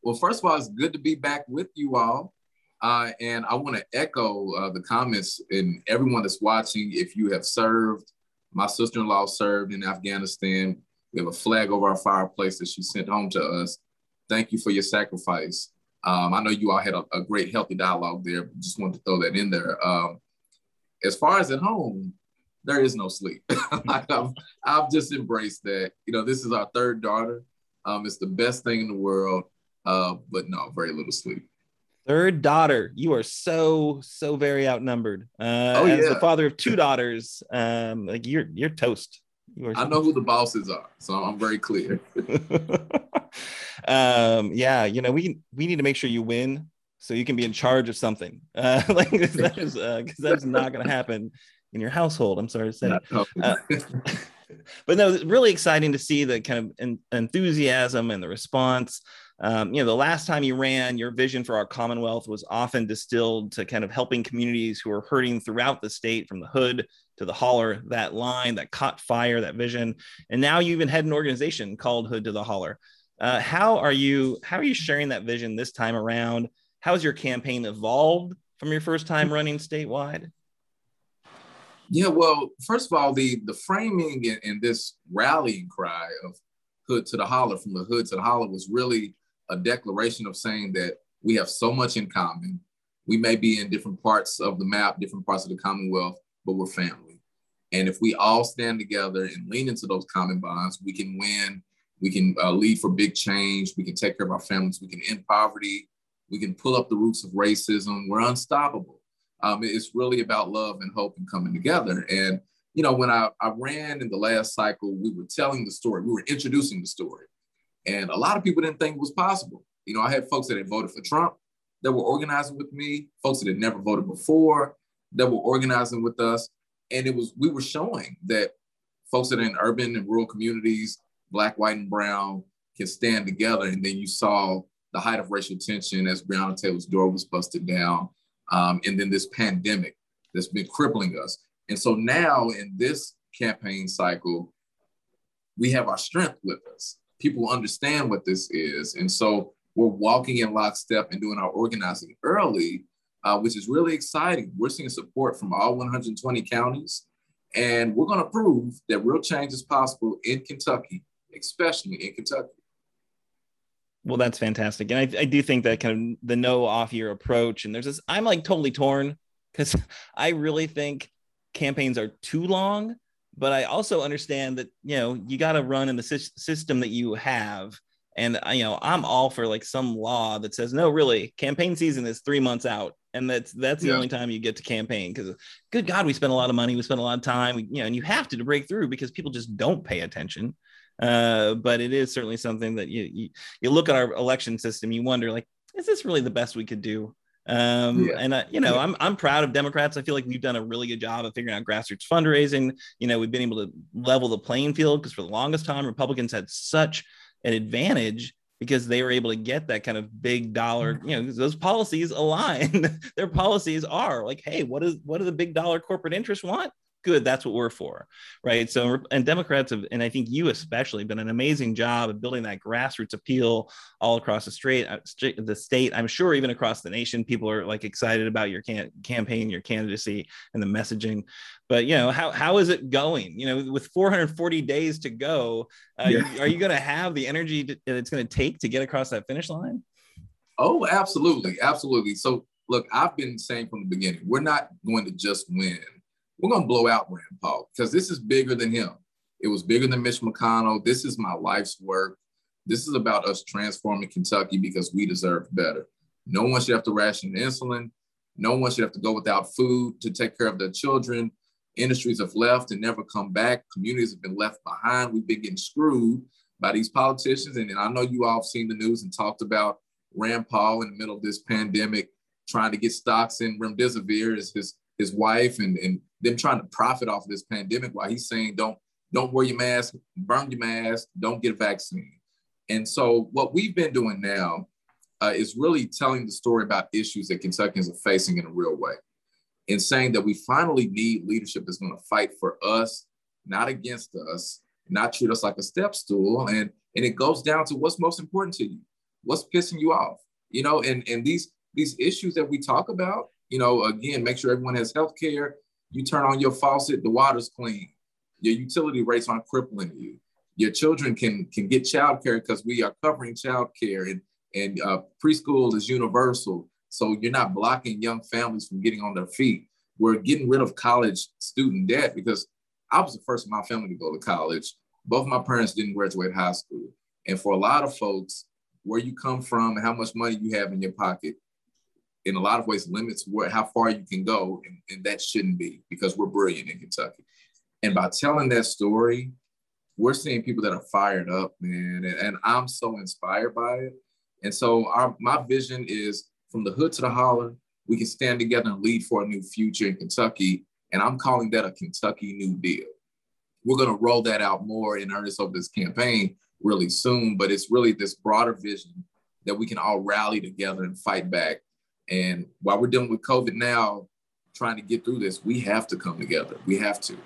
Well, first of all, it's good to be back with you all. Uh, and I want to echo uh, the comments and everyone that's watching. If you have served, my sister in law served in Afghanistan. We have a flag over our fireplace that she sent home to us. Thank you for your sacrifice. Um, I know you all had a, a, great, healthy dialogue there, but just wanted to throw that in there. Um, as far as at home, there is no sleep. I've, I've, just embraced that. You know, this is our third daughter. Um, it's the best thing in the world. Uh, but no, very little sleep. Third daughter, you are so so very outnumbered. Uh, oh, as yeah. the father of two daughters, um, like you're you're toast. You are I know who the bosses are, so I'm very clear. um, yeah, you know we we need to make sure you win, so you can be in charge of something. Uh, like that is because uh, that's not going to happen in your household. I'm sorry to say. Uh, but no, it's really exciting to see the kind of en- enthusiasm and the response. Um, you know, the last time you ran, your vision for our Commonwealth was often distilled to kind of helping communities who are hurting throughout the state from the hood to the holler, that line that caught fire, that vision. And now you even had an organization called Hood to the Holler. Uh, how are you? How are you sharing that vision this time around? How has your campaign evolved from your first time running statewide? Yeah, well, first of all, the the framing and, this rallying cry of hood to the holler, from the hood to the holler, was really a declaration of saying that we have so much in common. We may be in different parts of the map, different parts of the Commonwealth, but we're family. And if we all stand together and lean into those common bonds, we can win. We can uh, lead for big change. We can take care of our families. We can end poverty. We can pull up the roots of racism. We're unstoppable. Um, it's really about love and hope and coming together. And, you know, when I, I ran in the last cycle, we were telling the story, we were introducing the story. And a lot of people didn't think it was possible. You know, I had folks that had voted for Trump that were organizing with me, folks that had never voted before that were organizing with us. And it was, we were showing that folks that are in urban and rural communities, black, white, and brown, can stand together. And then you saw the height of racial tension as Breonna Taylor's door was busted down. Um, and then this pandemic that's been crippling us. And so now in this campaign cycle, we have our strength with us people understand what this is. And so we're walking in lockstep and doing our organizing early uh, which is really exciting. We're seeing support from all 120 counties, and we're going to prove that real change is possible in Kentucky, especially in Kentucky. Well, that's fantastic. And I, I do think that kind of the no off year approach, and there's this, I'm like totally torn because I really think campaigns are too long, but I also understand that, you know, you got to run in the system that you have. And I, you know, I'm all for like some law that says, no, really, campaign season is three months out. And that's that's the yeah. only time you get to campaign because good God, we spend a lot of money, we spend a lot of time, you know, and you have to, to break through because people just don't pay attention. Uh, but it is certainly something that you, you, you look at our election system, you wonder like, is this really the best we could do? Um, yeah. and uh, you know, I'm I'm proud of Democrats. I feel like we've done a really good job of figuring out grassroots fundraising. You know, we've been able to level the playing field because for the longest time, Republicans had such an advantage because they were able to get that kind of big dollar you know those policies align their policies are like hey what is what do the big dollar corporate interests want good that's what we're for right? So and democrats have and i think you especially been an amazing job of building that grassroots appeal all across the state uh, the state i'm sure even across the nation people are like excited about your can- campaign your candidacy and the messaging. But you know how, how is it going? You know with 440 days to go uh, yeah. are you going to have the energy that it's going to take to get across that finish line? Oh absolutely absolutely. So look i've been saying from the beginning. We're not going to just win we're going to blow out Rand Paul because this is bigger than him. It was bigger than Mitch McConnell. This is my life's work. This is about us transforming Kentucky because we deserve better. No one should have to ration insulin. No one should have to go without food to take care of their children. Industries have left and never come back. Communities have been left behind. We've been getting screwed by these politicians. And, and I know you all have seen the news and talked about Rand Paul in the middle of this pandemic trying to get stocks in remdesivir as his his wife and, and them trying to profit off of this pandemic while he's saying don't don't wear your mask, burn your mask, don't get a vaccine. And so what we've been doing now uh, is really telling the story about issues that Kentuckians are facing in a real way and saying that we finally need leadership that's going to fight for us, not against us, not treat us like a step stool. And, and it goes down to what's most important to you, what's pissing you off, you know, and, and these, these issues that we talk about, you know, again, make sure everyone has health care. You turn on your faucet, the water's clean. Your utility rates aren't crippling you. Your children can can get child care because we are covering child care and, and uh, preschool is universal. So you're not blocking young families from getting on their feet. We're getting rid of college student debt because I was the first in my family to go to college. Both my parents didn't graduate high school. And for a lot of folks, where you come from and how much money you have in your pocket in a lot of ways limits where how far you can go, and, and that shouldn't be because we're brilliant in Kentucky. And by telling that story, we're seeing people that are fired up, man, and, and I'm so inspired by it. And so our my vision is from the hood to the holler, we can stand together and lead for a new future in Kentucky. And I'm calling that a Kentucky New Deal. We're going to roll that out more in earnest over this campaign really soon, but it's really this broader vision that we can all rally together and fight back and while we're dealing with COVID now, trying to get through this, we have to come together. We have to.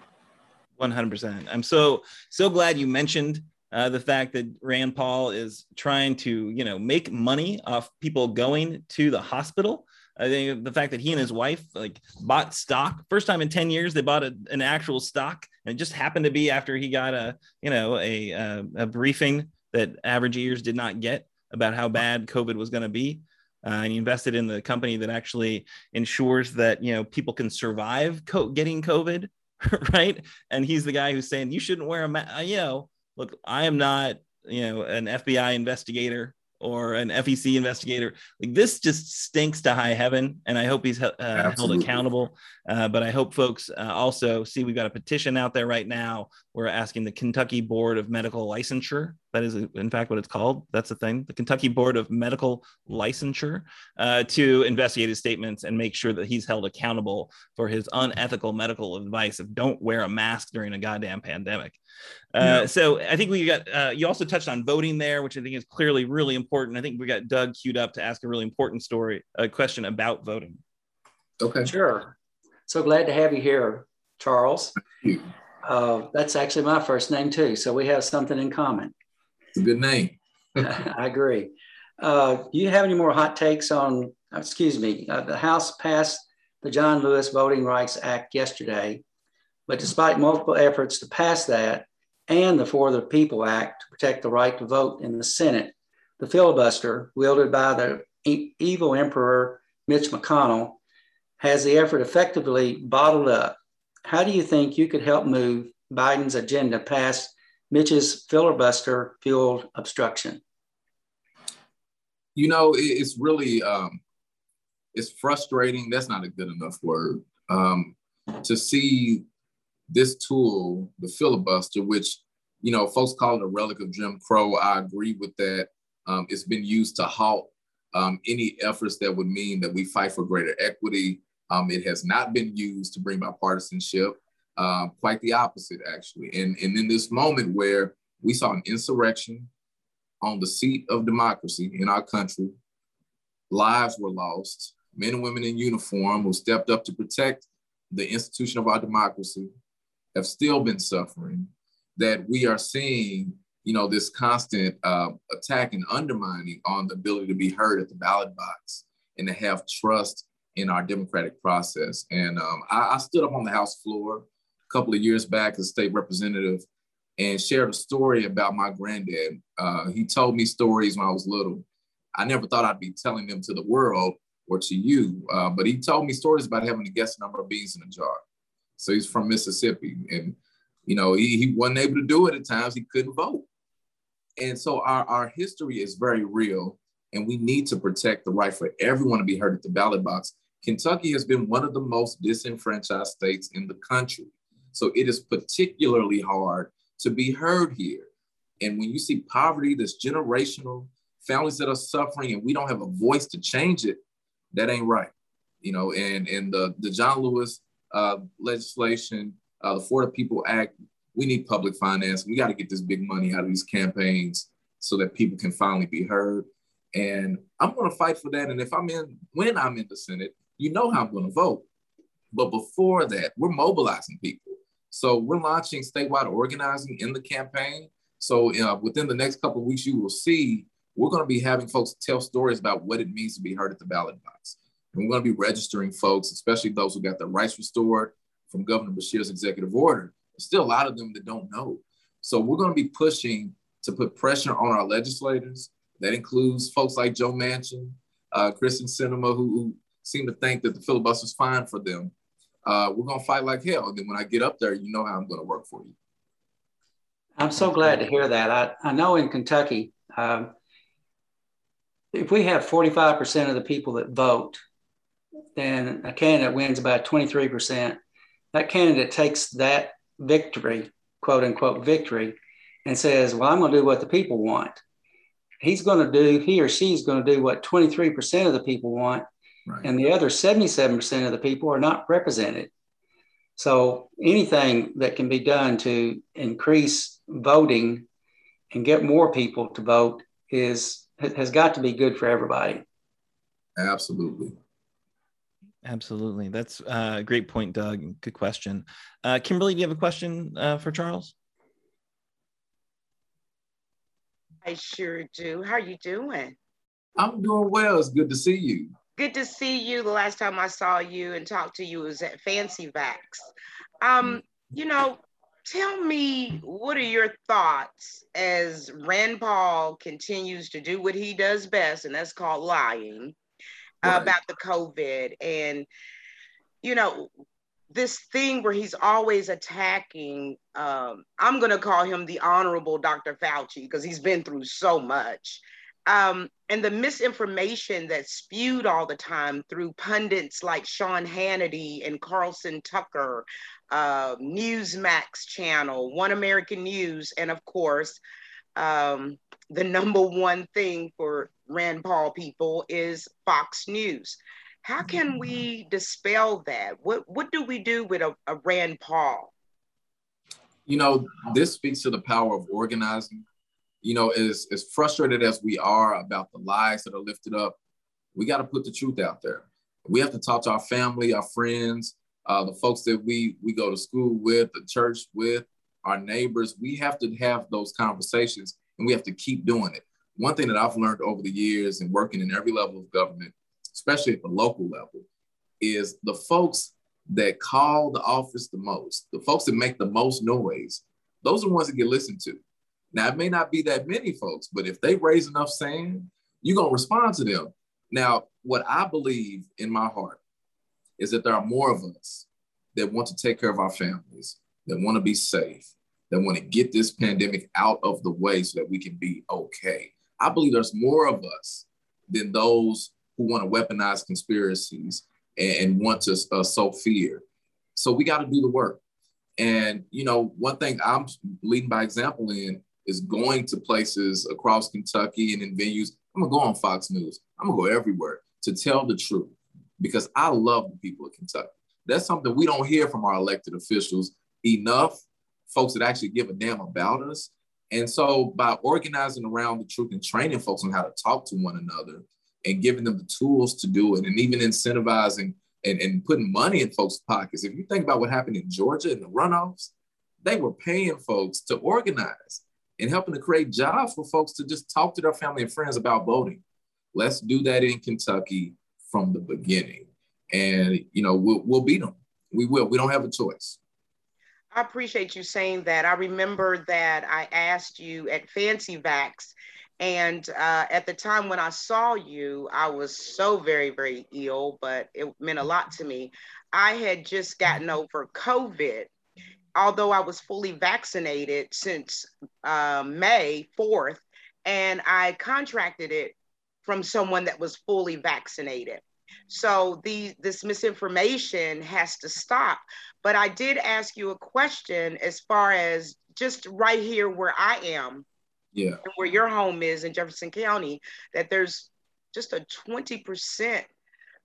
100%. I'm so, so glad you mentioned uh, the fact that Rand Paul is trying to, you know, make money off people going to the hospital. I think the fact that he and his wife like bought stock first time in 10 years, they bought a, an actual stock and it just happened to be after he got a, you know, a, a, a briefing that average ears did not get about how bad COVID was going to be uh, and he invested in the company that actually ensures that you know people can survive co- getting COVID, right? And he's the guy who's saying you shouldn't wear a mask. Uh, you know, look, I am not you know an FBI investigator or an FEC investigator. Like this just stinks to high heaven, and I hope he's uh, held accountable. Uh, but I hope folks uh, also see we've got a petition out there right now. We're asking the Kentucky Board of Medical Licensure. That is, in fact, what it's called. That's the thing. The Kentucky Board of Medical Licensure uh, to investigate his statements and make sure that he's held accountable for his unethical medical advice of don't wear a mask during a goddamn pandemic. Uh, yeah. So I think we got. Uh, you also touched on voting there, which I think is clearly really important. I think we got Doug queued up to ask a really important story, a question about voting. Okay. Sure. So glad to have you here, Charles. Uh, that's actually my first name too, so we have something in common. It's a good name. I agree. Uh, do you have any more hot takes on excuse me, uh, the House passed the John Lewis Voting Rights Act yesterday, but despite multiple efforts to pass that and the For the People Act to protect the right to vote in the Senate, the filibuster wielded by the e- evil Emperor Mitch McConnell has the effort effectively bottled up. How do you think you could help move Biden's agenda past Mitch's filibuster fueled obstruction? You know, it's really um, it's frustrating. That's not a good enough word. Um, to see this tool, the filibuster, which you know folks call it a relic of Jim Crow. I agree with that. Um, it's been used to halt um, any efforts that would mean that we fight for greater equity. Um, it has not been used to bring bipartisanship. Uh, quite the opposite, actually. And, and in this moment where we saw an insurrection on the seat of democracy in our country, lives were lost, men and women in uniform who stepped up to protect the institution of our democracy have still been suffering, that we are seeing you know, this constant uh, attack and undermining on the ability to be heard at the ballot box and to have trust in our democratic process. And um, I, I, stood up on the House floor a couple of years back as a state representative and shared a story about my granddad. Uh, he told me stories when I was little. I never thought I'd be telling them to the world or to you, uh, but he told me stories about having to guess the number of beans in a jar. So he's from Mississippi, and you know he, he wasn't able to do it at times. He couldn't vote, and so our, our history is very real, and we need to protect the right for everyone to be heard at the ballot box. Kentucky has been one of the most disenfranchised states in the country. So it is particularly hard to be heard here. And when you see poverty that's generational, families that are suffering, and we don't have a voice to change it, that ain't right. You know, and, and the, the John Lewis uh, legislation, uh, the the People Act, we need public finance. We got to get this big money out of these campaigns so that people can finally be heard. And I'm going to fight for that. And if I'm in, when I'm in the Senate, you know how I'm going to vote. But before that, we're mobilizing people. So we're launching statewide organizing in the campaign. So uh, within the next couple of weeks, you will see we're going to be having folks tell stories about what it means to be heard at the ballot box. And we're going to be registering folks, especially those who got their rights restored from Governor Beshear's executive order, There's still a lot of them that don't know. So we're going to be pushing to put pressure on our legislators. That includes folks like Joe Manchin, uh, Kyrsten Sinema, who, who, seem to think that the filibuster is fine for them. Uh, we're going to fight like hell. And then when I get up there, you know how I'm going to work for you. I'm so glad to hear that. I, I know in Kentucky, um, if we have 45% of the people that vote, then a candidate wins about 23%. That candidate takes that victory, quote unquote victory, and says, Well, I'm going to do what the people want. He's going to do, he or she's going to do what 23% of the people want, right. and the other 77% of the people are not represented. So anything that can be done to increase voting and get more people to vote is has got to be good for everybody. Absolutely. Absolutely. That's a great point, Doug. Good question. Uh, Kimberly, do you have a question uh, for Charles? I sure do. How are you doing? I'm doing well. It's good to see you. Good to see you. The last time I saw you and talked to you was at Fancy Vax. Um, you know, tell me what are your thoughts as Rand Paul continues to do what he does best, and that's called lying right. about the COVID and, you know, this thing where he's always attacking, um, I'm going to call him the Honorable Dr. Fauci because he's been through so much. Um, and the misinformation that's spewed all the time through pundits like Sean Hannity and Carlson Tucker, uh, Newsmax channel, One American News, and of course, um, the number one thing for Rand Paul people is Fox News. How can we dispel that? What what do we do with a, a Rand Paul? You know, this speaks to the power of organizing. You know, as, as frustrated as we are about the lies that are lifted up, we got to put the truth out there. We have to talk to our family, our friends, uh, the folks that we we go to school with, the church with, our neighbors. We have to have those conversations, and we have to keep doing it one thing that I've learned over the years and working in every level of government, especially at the local level, is the folks that call the office the most, the folks that make the most noise, those are the ones that get listened to. Now, it may not be that many folks, but if they raise enough sand, you're going to respond to them. Now, what I believe in my heart is that there are more of us that want to take care of our families, that want to be safe, that want to get this pandemic out of the way so that we can be okay. I believe there's more of us than those who want to weaponize conspiracies and, want to uh, sow fear. So we got to do the work. And, you know, one thing I'm leading by example in is going to places across Kentucky and in venues. I'm to go on Fox News. I'm to go everywhere to tell the truth because I love the people of Kentucky. That's something we don't hear from our elected officials enough, folks that actually give a damn about us. And so by organizing around the truth and training folks on how to talk to one another and giving them the tools to do it and even incentivizing and, and putting money in folks' pockets. If you think about what happened in Georgia in the runoffs, they were paying folks to organize and helping to create jobs for folks to just talk to their family and friends about voting. Let's do that in Kentucky from the beginning. And, you know, we'll, we'll beat them. We will. We don't have a choice. I appreciate you saying that. I remember that I asked you at Fancy Vax and uh, at the time when I saw you, I was so very, very ill, but it meant a lot to me. I had just gotten over COVID, although I was fully vaccinated since uh, May 4th, and I contracted it from someone that was fully vaccinated. So the this misinformation has to stop. But I did ask you a question as far as just right here where I am yeah. where your home is in Jefferson County, that there's just a 20%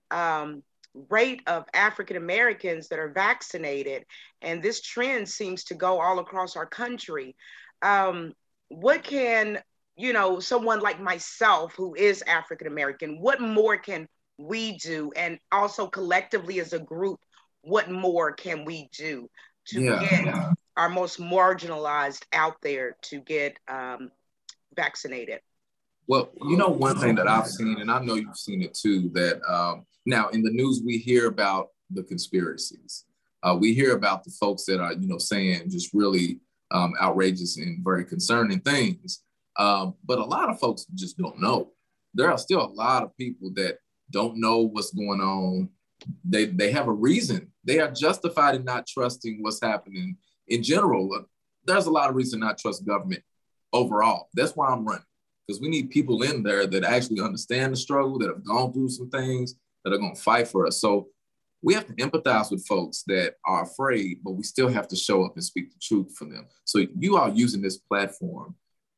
um, rate of African Americans that are vaccinated. And this trend seems to go all across our country. Um, what can, you know, someone like myself who is African American, what more can we do? And also collectively as a group, what more can we do to yeah. get our most marginalized out there to get um, vaccinated? Well, you know, one thing that I've seen, and I know you've seen it too, that um, now in the news we hear about the conspiracies. Uh, we hear about the folks that are, you know, saying just really um, outrageous and very concerning things. Um, but a lot of folks just don't know. There are still a lot of people that don't know what's going on. They, they have a reason. They are justified in not trusting what's happening in general. There's a lot of reason not trust government overall. That's why I'm running because we need people in there that actually understand the struggle, that have gone through some things, that are going to fight for us. So we have to empathize with folks that are afraid, but we still have to show up and speak the truth for them. So you all using this platform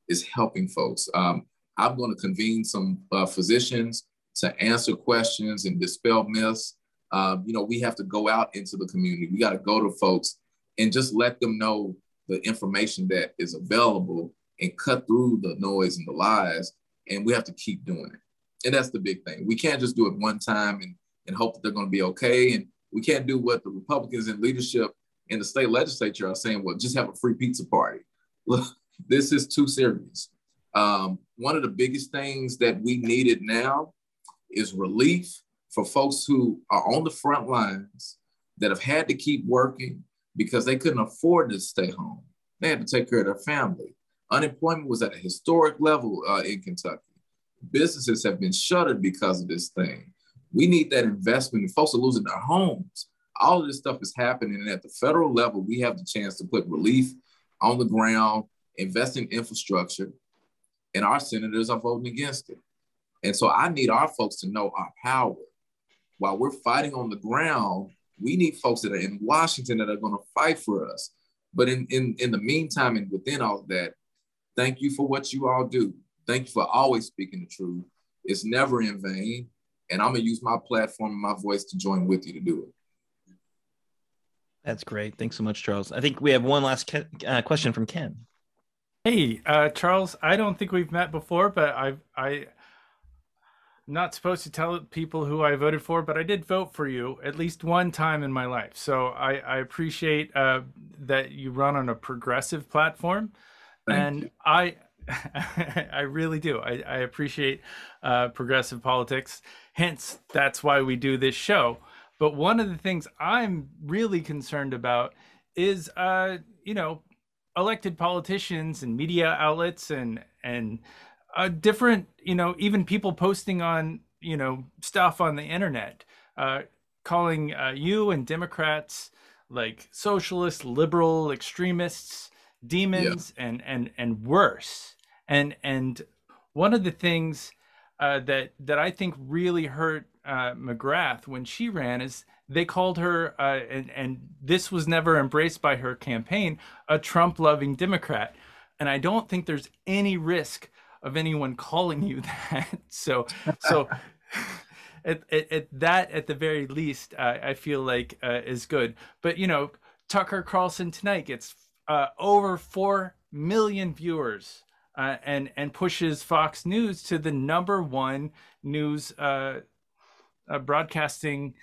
is helping folks. Um, I'm going to convene some uh, physicians to answer questions and dispel myths. Um, you know, we have to go out into the community. We got to go to folks and just let them know the information that is available and cut through the noise and the lies. And we have to keep doing it. And that's the big thing. We can't just do it one time and, and hope that they're going to be okay. And we can't do what the Republicans in leadership in the state legislature are saying, well, just have a free pizza party. Look, this is too serious. Um, one of the biggest things that we needed now is relief for folks who are on the front lines that have had to keep working because they couldn't afford to stay home. They had to take care of their family. Unemployment was at a historic level uh, in Kentucky. Businesses have been shuttered because of this thing. We need that investment, folks are losing their homes. All of this stuff is happening, and at the federal level, we have the chance to put relief on the ground, invest in infrastructure, and our senators are voting against it. And so I need our folks to know our power. While we're fighting on the ground, we need folks that are in Washington that are going to fight for us. But in, in, in the meantime and within all of that, Thank you for what you all do. Thank you for always speaking the truth. It's never in vain. And I'm going to use my platform and my voice to join with you to do it. That's great. Thanks so much, Charles. I think we have one last ke- uh, question from Ken. Hey, uh, Charles. I don't think we've met before, but I I not supposed to tell people who I voted for, but I did vote for you at least one time in my life. So I, I appreciate uh, that you run on a progressive platform. Thank and you. I I really do. I, I appreciate uh, progressive politics. Hence, that's why we do this show. But one of the things I'm really concerned about is, uh, you know, elected politicians and media outlets and and uh, different, you know, even people posting on, you know, stuff on the internet, uh, calling uh, you and Democrats like socialist, liberal, extremists, demons, yeah. and and and worse. And and one of the things uh, that that I think really hurt uh, McGrath when she ran is they called her, uh, and, and this was never embraced by her campaign, a Trump loving Democrat. And I don't think there's any risk of anyone calling you that. so, so. At, at, at, that at the very least uh, i feel like uh, is good but you know tucker carlson tonight gets uh, over 4 million viewers uh, and and pushes fox news to the number one news uh, uh, broadcasting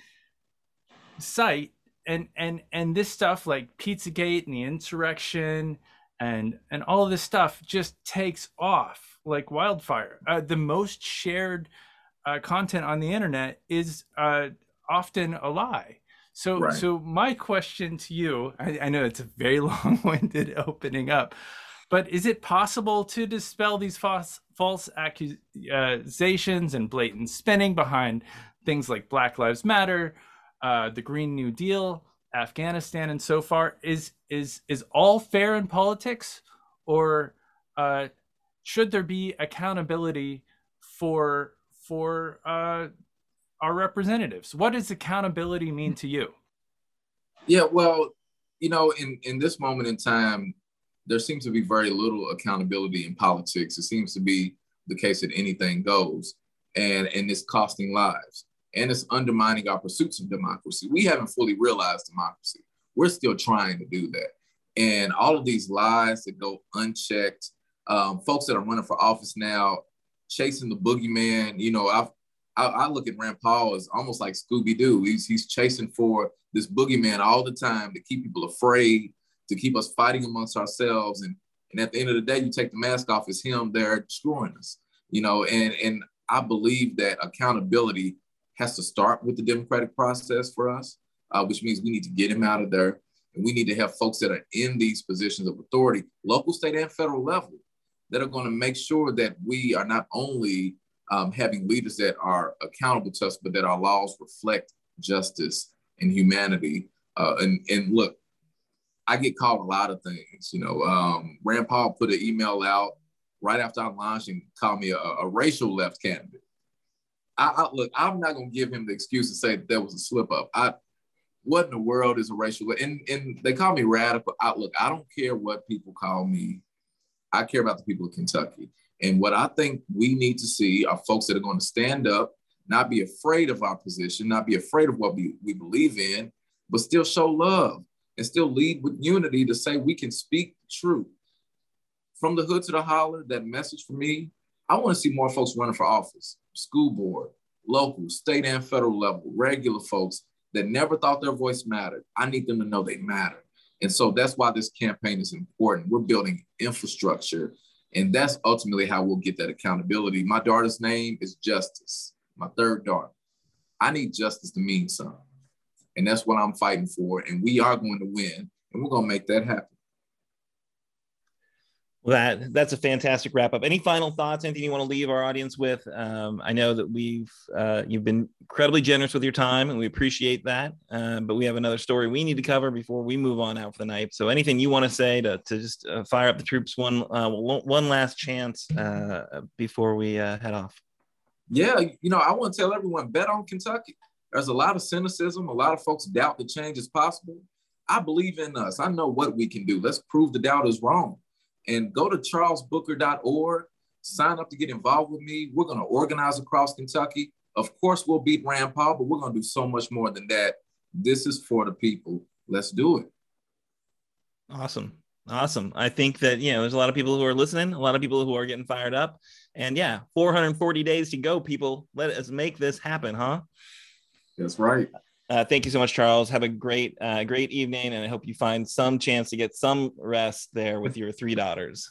site. And and and this stuff like pizzagate and the insurrection and and all this stuff just takes off like wildfire. Uh, the most shared uh, content on the internet is often a lie so right. so my question to you I, I know it's a very long-winded opening up but is it possible to dispel these false false accusations and blatant spinning behind things like Black Lives Matter, uh, the Green New Deal, Afghanistan, and so far is is is all fair in politics, or uh, should there be accountability for for uh, our representatives? What does accountability mean to you? Yeah, well, you know, in in this moment in time, there seems to be very little accountability in politics. It seems to be the case that anything goes, and and it's costing lives and it's undermining our pursuits of democracy. We haven't fully realized democracy. We're still trying to do that. And all of these lies that go unchecked, um, folks that are running for office now, chasing the boogeyman, you know, I've, I, I look at Rand Paul as almost like Scooby Doo. He's, he's chasing for this boogeyman all the time to keep people afraid, to keep us fighting amongst ourselves. And, and at the end of the day, you take the mask off, it's him there destroying us, you know, and, and I believe that accountability has to start with the democratic process for us, uh, which means we need to get him out of there. And we need to have folks that are in these positions of authority, local, state, and federal level, that are going to make sure that we are not only um, having leaders that are accountable to us, but that our laws reflect justice and humanity. Uh, and, and look, I get called a lot of things. You know, um, Rand Paul put an email out right after I launched and called me a, a racial left candidate. I, I, look, I'm not gonna give him the excuse to say that there was a slip up. I what in the world is a racial and and they call me radical. I, look, I don't care what people call me. I care about the people of Kentucky. And what I think we need to see are folks that are going to stand up, not be afraid of our position, not be afraid of what we, we believe in, but still show love and still lead with unity to say we can speak the truth. From the hood to the holler, that message for me, I want to see more folks running for office school board, local, state, and federal level, regular folks that never thought their voice mattered. I need them to know they matter. And so that's why this campaign is important. We're building infrastructure, and that's ultimately how we'll get that accountability. My daughter's name is Justice, my third daughter. I need justice to mean something. And that's what I'm fighting for. And we are going to win, and we're going to make that happen. Well, that that's a fantastic wrap up. Any final thoughts? Anything you want to leave our audience with? Um, I know that we've uh, you've been incredibly generous with your time, and we appreciate that. Uh, but we have another story we need to cover before we move on out for the night. So, anything you want to say to to just uh, fire up the troops one uh, one last chance uh, before we uh, head off? Yeah, you know, I want to tell everyone bet on Kentucky. There's a lot of cynicism. A lot of folks doubt the change is possible. I believe in us. I know what we can do. Let's prove the doubt is wrong and go to charlesbooker.org, sign up to get involved with me. We're going to organize across Kentucky. Of course, we'll beat Rand Paul, but we're going to do so much more than that. This is for the people. Let's do it. Awesome. Awesome. I think that, you know, there's a lot of people who are listening, a lot of people who are getting fired up. And yeah, 440 days to go, people. Let us make this happen, huh? That's right. Uh, thank you so much, Charles. Have a great, uh, great evening, and I hope you find some chance to get some rest there with your three daughters.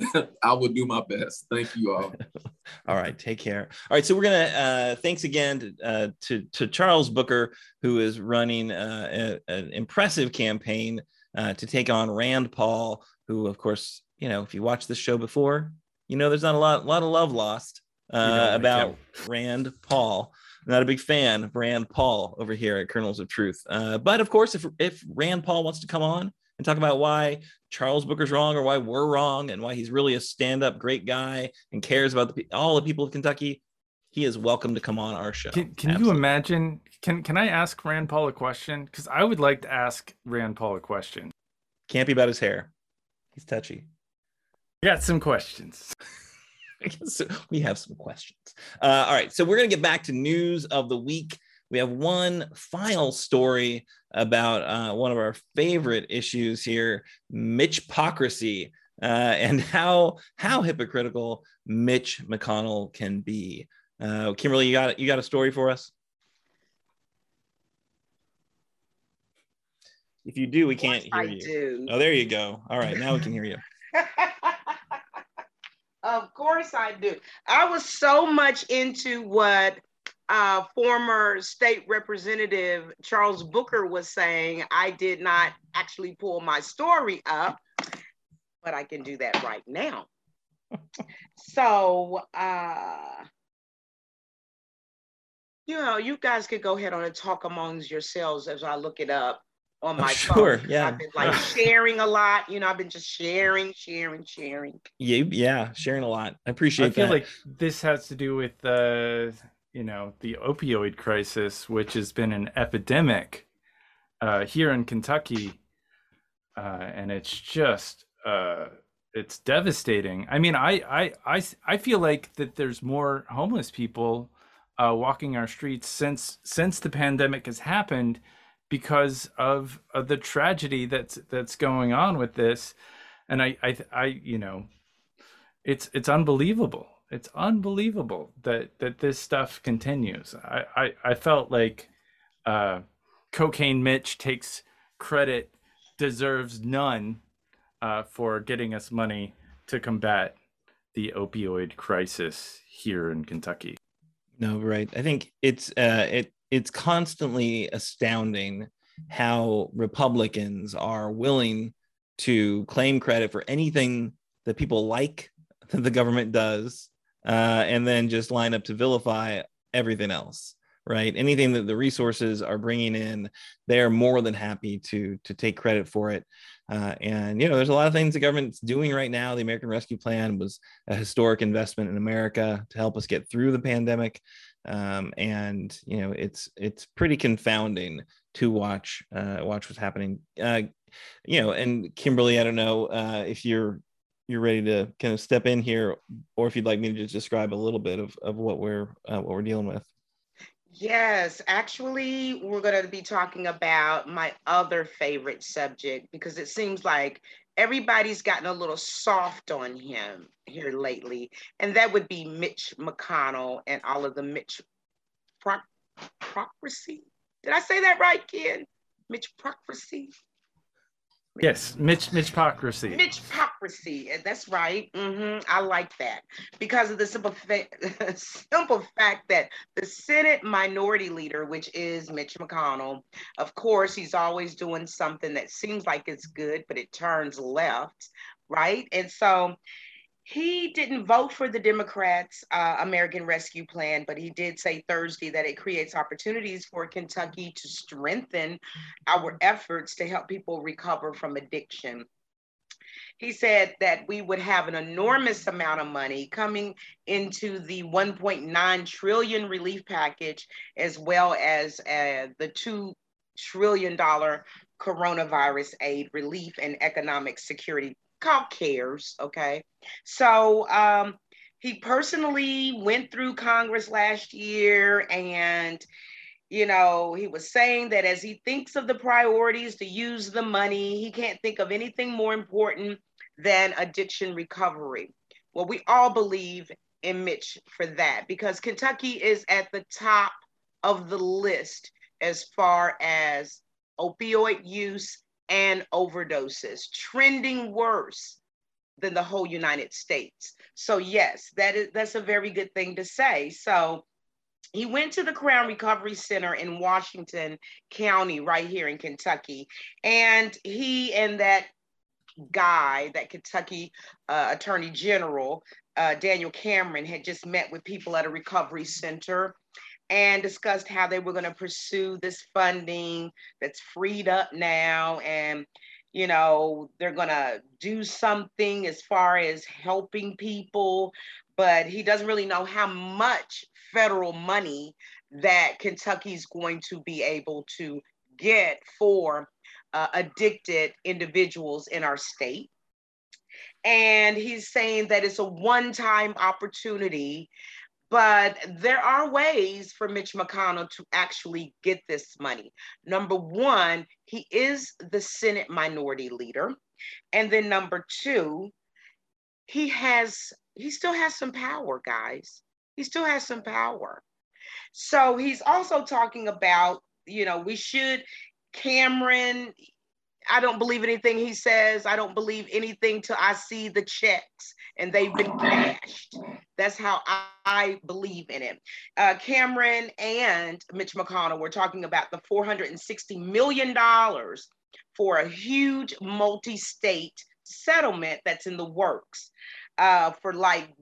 I will do my best. Thank you all. all right, take care. All right, so we're gonna uh, thanks again to, uh, to, to Charles Booker, who is running uh, a, an impressive campaign uh, to take on Rand Paul, who, of course, you know, if you watched this show before, you know there's not a lot, lot of love lost uh, about Rand Paul. Not a big fan of Rand Paul over here at Kernels of Truth. Uh, but of course, if if Rand Paul wants to come on and talk about why Charles Booker's wrong or why we're wrong and why he's really a stand-up great guy and cares about the, all the people of Kentucky, he is welcome to come on our show. Can, can you imagine? Can can I ask Rand Paul a question? Because I would like to ask Rand Paul a question. Can't be about his hair. He's touchy. Got some questions. we have some questions. Uh, all right, so we're gonna get back to news of the week. We have one final story about uh, one of our favorite issues here, Mitchpocracy, uh, and how how hypocritical Mitch McConnell can be. Uh, Kimberly, you got you got a story for us? If you do, we can't hear I you. Do. Oh, there you go. All right, now we can hear you. of course I do. I was so much into what uh, former state representative Charles Booker was saying. I did not actually pull my story up, but I can do that right now. so, uh, you know, you guys could go ahead on and talk amongst yourselves as I look it up on my sure, phone. Yeah. I've been like sharing a lot. You know, I've been just sharing, sharing, sharing. Yeah, yeah, sharing a lot. I appreciate. That. I feel that. like this has to do with the, uh, you know, the opioid crisis, which has been an epidemic uh, here in Kentucky, uh, and it's just. Uh, it's devastating. I mean, I, I, I, I feel like that there's more homeless people uh, walking our streets since since the pandemic has happened because of, of the tragedy that's that's going on with this. And I, I i you know it's it's unbelievable. It's unbelievable that that this stuff continues. I i, I felt like uh cocaine mitch takes credit deserves none uh, for getting us money to combat the opioid crisis here in kentucky. No right. I think it's uh it it's constantly astounding how Republicans are willing to claim credit for anything that people like that the government does, uh, and then just line up to vilify everything else. Right? Anything that the resources are bringing in, they're more than happy to to take credit for it. Uh, and you know, there's a lot of things the government's doing right now. The American Rescue Plan was a historic investment in America to help us get through the pandemic um, and you know it's it's pretty confounding to watch uh, watch what's happening. Uh, you know, and Kimberly, I don't know uh, if you're you're ready to kind of step in here, or if you'd like me to just describe a little bit of of what we're uh, what we're dealing with. Yes, actually, we're going to be talking about my other favorite subject because it seems like everybody's gotten a little soft on him here lately, and that would be Mitch McConnell and all of the Mitch Pro- Procracy. Did I say that right, Ken? Mitch Procracy. Yes, Mitch Mitchpocracy. Mitchpocracy. That's right. Mm-hmm. I like that because of the simple fa- simple fact that the Senate Minority Leader, which is Mitch McConnell, of course, he's always doing something that seems like it's good, but it turns left, right? And so he didn't vote for the Democrats' uh, American Rescue Plan, but he did say Thursday that it creates opportunities for Kentucky to strengthen our efforts to help people recover from addiction. He said that we would have an enormous amount of money coming into the 1.9 trillion relief package, as well as uh, the $2 trillion coronavirus aid relief and economic security called CARES. Okay. So um, he personally went through Congress last year and you know, he was saying that as he thinks of the priorities to use the money, he can't think of anything more important than addiction recovery. Well, we all believe in Mitch for that because Kentucky is at the top of the list as far as opioid use and overdoses, trending worse than the whole United States. So yes, that is that's a very good thing to say. So he went to the Crown Recovery Center in Washington County, right here in Kentucky, and he and that guy, that Kentucky uh, Attorney General, uh, Daniel Cameron, had just met with people at a recovery center and discussed how they were going to pursue this funding that's freed up now and you know they're going to do something as far as helping people but he doesn't really know how much federal money that Kentucky's going to be able to get for uh, addicted individuals in our state. And he's saying that it's a one time opportunity, but there are ways for Mitch McConnell to actually get this money. Number one, he is the Senate minority leader. And then number two, he has he still has some power, guys. He still has some power. So he's also talking about, you know, we should, Cameron, I don't believe anything he says. I don't believe anything till I see the checks and they've been cashed. That's how I, I believe in it. Uh, Cameron and Mitch McConnell were talking about the $460 million for a huge multi state settlement that's in the works uh, for like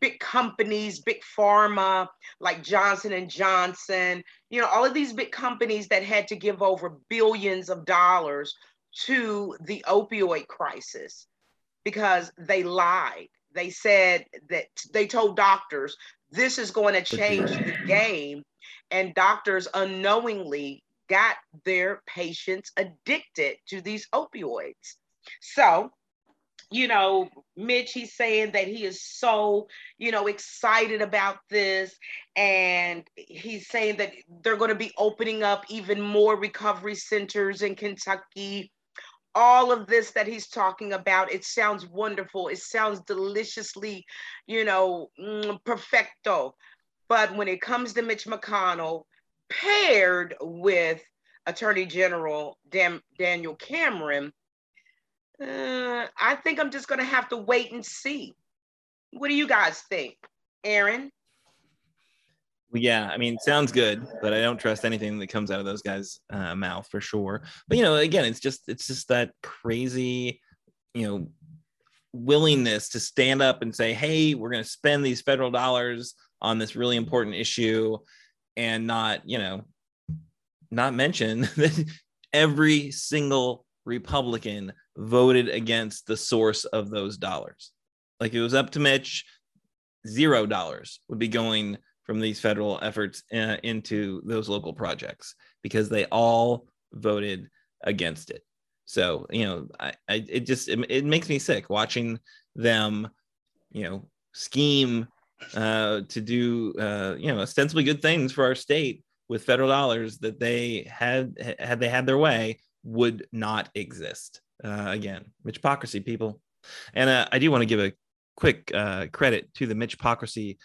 big companies, big pharma, like Johnson and Johnson, you know, all of these big companies that had to give over billions of dollars to the opioid crisis because they lied. They said that they told doctors this is going to change the game, and doctors unknowingly got their patients addicted to these opioids. So you know, Mitch, he's saying that he is so, you know, excited about this. And he's saying that they're going to be opening up even more recovery centers in Kentucky. All of this that he's talking about, it sounds wonderful. It sounds deliciously, you know, mm, perfecto. But when it comes to Mitch McConnell, paired with Attorney General Dan- Daniel Cameron, uh, I think I'm just going to have to wait and see. What do you guys think, Aaron? Yeah, I mean, sounds good, but I don't trust anything that comes out of those guys' uh, mouth for sure. But you know, again, it's just it's just that crazy, you know, willingness to stand up and say, "Hey, we're going to spend these federal dollars on this really important issue," and not, you know, not mention that every single Republican voted against the source of those dollars. Like it was up to Mitch, zero dollars would be going from these federal efforts uh, into those local projects because they all voted against it. So, you know, I, I it just it, it makes me sick watching them, you know, scheme uh, to do uh, you know ostensibly good things for our state with federal dollars that they had had they had their way would not exist. Uh, again, Mitchpocracy, people. And uh, I do want to give a quick uh, credit to the Mitchpocracy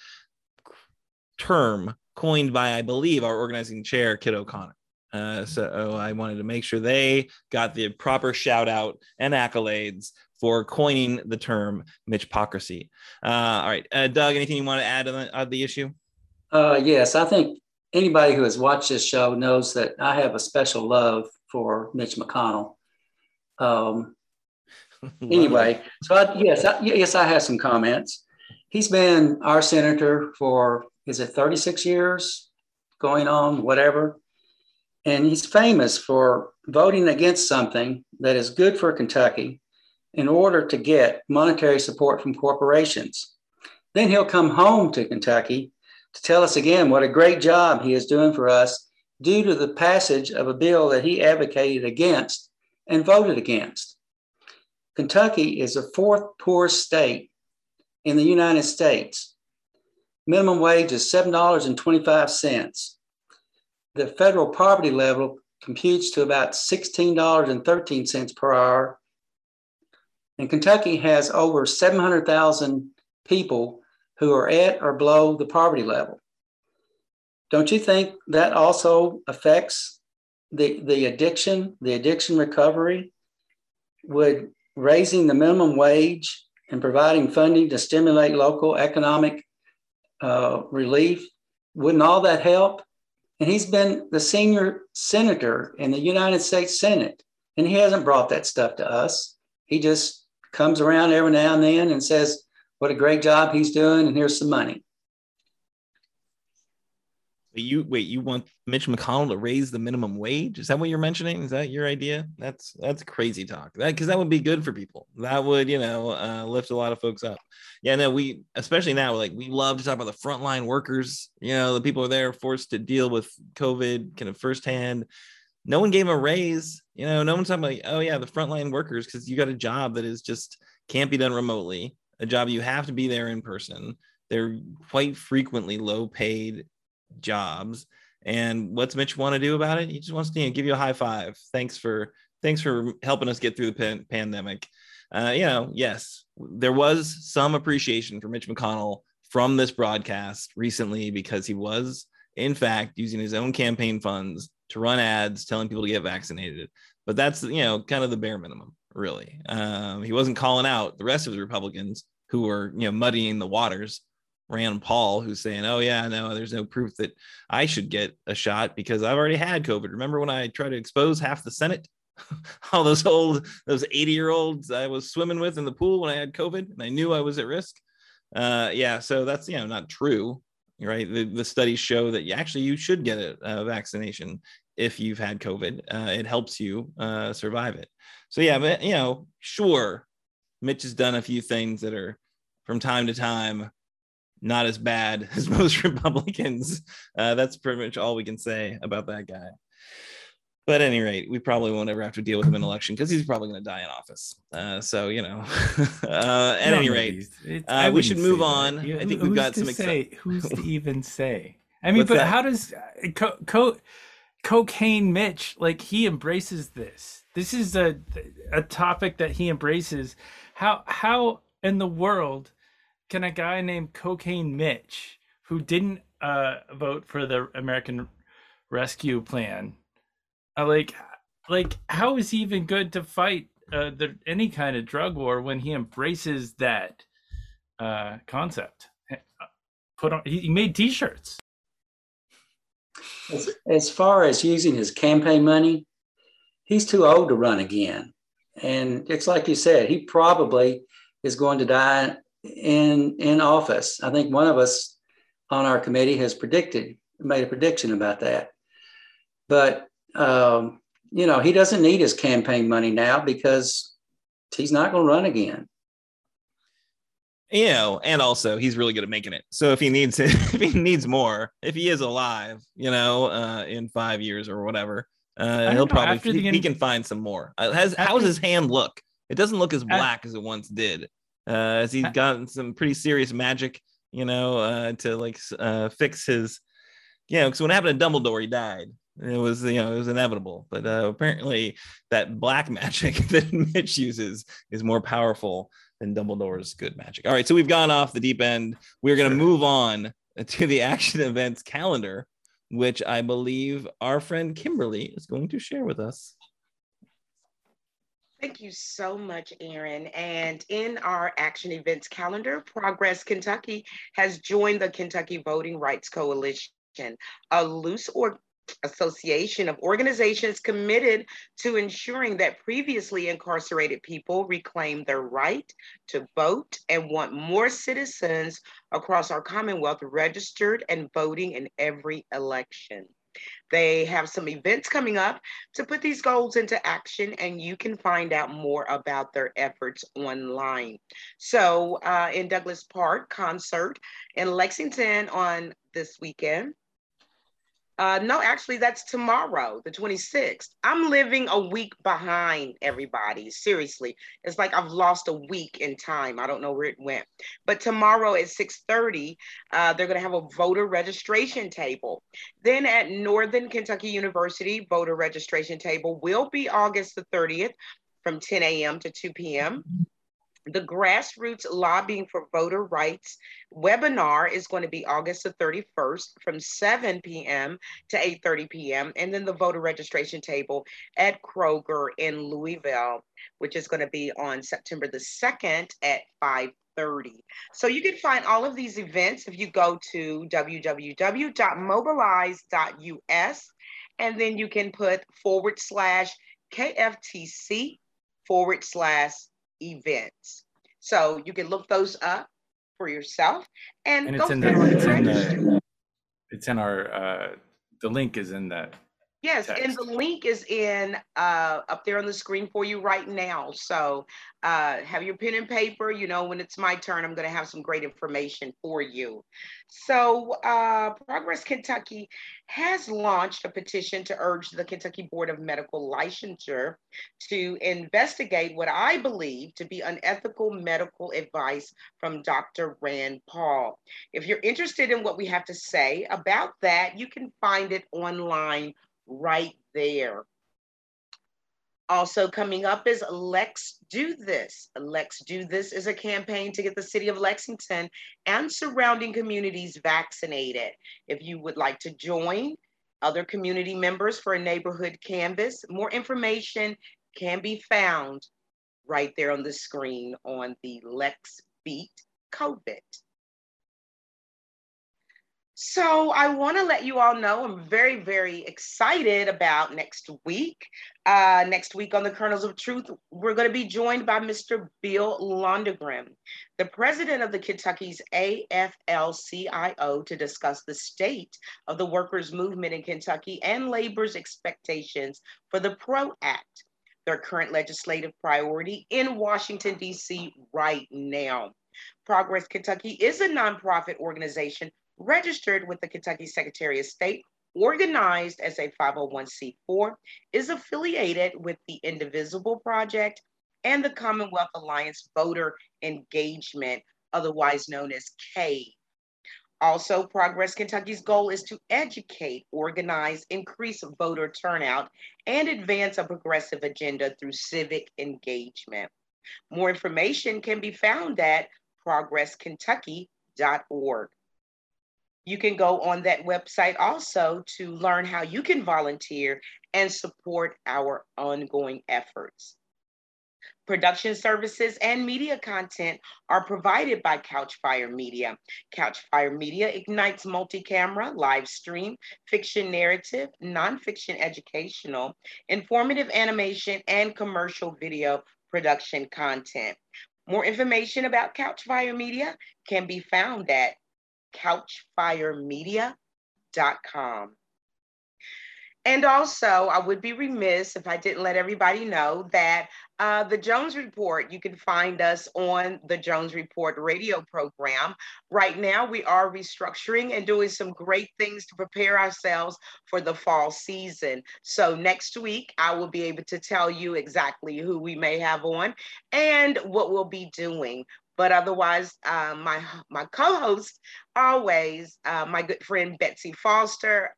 term coined by, I believe, our organizing chair, Kit O'Connor. Uh, so I wanted to make sure they got the proper shout out and accolades for coining the term Mitchpocracy. Uh, all right, uh, Doug, anything you want to add on the, on the issue? Uh, yes, I think anybody who has watched this show knows that I have a special love for Mitch McConnell. Um, anyway, so I, yes, I, yes, I have some comments. He's been our senator for is it 36 years going on, whatever. And he's famous for voting against something that is good for Kentucky in order to get monetary support from corporations. Then he'll come home to Kentucky to tell us again what a great job he is doing for us due to the passage of a bill that he advocated against and voted against. Kentucky is the fourth poorest state in the United States. Minimum wage is $7.25. The federal poverty level computes to about $16.13 per hour. And Kentucky has over 700,000 people who are at or below the poverty level. Don't you think that also affects the, the addiction, the addiction recovery? Would raising the minimum wage and providing funding to stimulate local economic uh, relief. Wouldn't all that help? And he's been the senior senator in the United States Senate, and he hasn't brought that stuff to us. He just comes around every now and then and says, What a great job he's doing, and here's some money. You wait, you want Mitch McConnell to raise the minimum wage? Is that what you're mentioning? Is that your idea? That's that's crazy talk. That because that would be good for people. That would, you know, uh, lift a lot of folks up. Yeah, no, we especially now, like we love to talk about the frontline workers, you know, the people are there forced to deal with COVID kind of firsthand. No one gave a raise, you know, no one's talking about, oh yeah, the frontline workers, because you got a job that is just can't be done remotely, a job you have to be there in person. They're quite frequently low paid jobs. And what's Mitch want to do about it? He just wants to you know, give you a high five. Thanks for thanks for helping us get through the pan- pandemic. Uh, you know, yes, there was some appreciation for Mitch McConnell from this broadcast recently because he was, in fact, using his own campaign funds to run ads telling people to get vaccinated. But that's you know kind of the bare minimum, really. Um, he wasn't calling out the rest of the Republicans who were you know muddying the waters Rand Paul, who's saying, "Oh yeah, no, there's no proof that I should get a shot because I've already had COVID." Remember when I tried to expose half the Senate, all those old, those 80 year olds I was swimming with in the pool when I had COVID, and I knew I was at risk. Uh, yeah, so that's you know not true, right? The, the studies show that you actually you should get a, a vaccination if you've had COVID. Uh, it helps you uh, survive it. So yeah, but you know, sure, Mitch has done a few things that are from time to time not as bad as most Republicans. Uh, that's pretty much all we can say about that guy. But at any rate, we probably won't ever have to deal with him in election because he's probably going to die in office. Uh, so you know, uh, at no, any rate, uh, we should move on. I think we've got some. Say, who's to even say? I mean, What's but that? how does uh, co-, co- cocaine Mitch like he embraces this? This is a a topic that he embraces. How how in the world can a guy named Cocaine Mitch, who didn't uh, vote for the American Rescue Plan, uh, like, like how is he even good to fight uh, the, any kind of drug war when he embraces that uh, concept? Uh, put on, he, made T-shirts. As, as far as using his campaign money, he's too old to run again. And it's like you said, he probably is going to die in in office. I think one of us on our committee has predicted made a prediction about that. But um, you know, he doesn't need his campaign money now because he's not going to run again. You know, and also he's really good at making it. So if he needs it, if he needs more, if he is alive, you know, uh, in five years or whatever, uh, he'll know, probably he, he, can find some more. Uh, has after, how's his hand look? It doesn't look as black as it once did uh, as he's gotten some pretty serious magic, you know, uh, to like uh, fix his, you know, because when it happened to Dumbledore, he died. It was, you know, it was inevitable. But uh, apparently, that black magic that Mitch uses is more powerful than Dumbledore's good magic. All right, so we've gone off the deep end. We're going to move on to the action events calendar, which I believe our friend Kimberly is going to share with us. Thank you so much, Aaron. And in our action events calendar, Progress Kentucky has joined the Kentucky Voting Rights Coalition, a loose or association of organizations committed to ensuring that previously incarcerated people reclaim their right to vote and want more citizens across our Commonwealth registered and voting in every election. They have some events coming up to put these goals into action, and you can find out more about their efforts online. So, uh, in Douglass Park concert in Lexington on this weekend, uh, no, actually, that's tomorrow, the 26th. I'm living a week behind everybody. Seriously, it's like I've lost a week in time. I don't know where it went. But tomorrow at 6:30, uh, they're going to have a voter registration table. Then at Northern Kentucky University, voter registration table will be August the 30th from 10 a.m. to 2 p.m. The Grassroots Lobbying for Voter Rights webinar is going to be August the 31st from 7 p.m. to 8.30 p.m. And then the voter registration table at Kroger in Louisville, which is going to be on September the 2nd at 5 30. So you can find all of these events if you go to www.mobilize.us and then you can put forward slash KFTC forward slash events. So you can look those up for yourself and, and it's, in the, it's, in the, it's in our uh, the link is in that Yes, text. and the link is in uh, up there on the screen for you right now. So uh, have your pen and paper. You know, when it's my turn, I'm going to have some great information for you. So uh, Progress Kentucky has launched a petition to urge the Kentucky Board of Medical Licensure to investigate what I believe to be unethical medical advice from Dr. Rand Paul. If you're interested in what we have to say about that, you can find it online right there. Also coming up is Let's Do This. Let's Do This is a campaign to get the city of Lexington and surrounding communities vaccinated. If you would like to join other community members for a neighborhood canvass, more information can be found right there on the screen on the Lex Beat COVID. So I want to let you all know I'm very, very excited about next week. Uh, next week on the Kernels of Truth, we're going to be joined by Mr. Bill Londrigan, the president of the Kentucky's AFL-CIO, to discuss the state of the workers' movement in Kentucky and labor's expectations for the PRO Act, their current legislative priority in Washington, D.C. right now. Progress Kentucky is a nonprofit organization registered with the Kentucky Secretary of State, organized as a 501c4, is affiliated with the Indivisible Project and the Commonwealth Alliance Voter Engagement, otherwise known as K. Also, Progress Kentucky's goal is to educate, organize, increase voter turnout, and advance a progressive agenda through civic engagement. More information can be found at progresskentucky.org. You can go on that website also to learn how you can volunteer and support our ongoing efforts. Production services and media content are provided by Couchfire Media. Couchfire Media ignites multi-camera, live stream, fiction narrative, nonfiction educational, informative animation, and commercial video production content. More information about Couchfire Media can be found at couchfiremedia.com. And also, I would be remiss if I didn't let everybody know that uh, the Jones Report, you can find us on the Jones Report radio program. Right now, we are restructuring and doing some great things to prepare ourselves for the fall season. So, next week, I will be able to tell you exactly who we may have on and what we'll be doing. But otherwise, uh, my my co-host always, uh, my good friend Betsy Foster,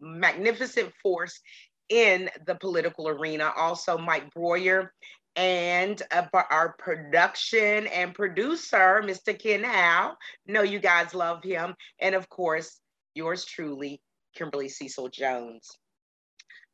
magnificent force in the political arena. Also, Mike Breuer, and uh, our production and producer, Mr. Ken Howe. Know you guys love him, and of course, yours truly, Kimberly Cecil Jones.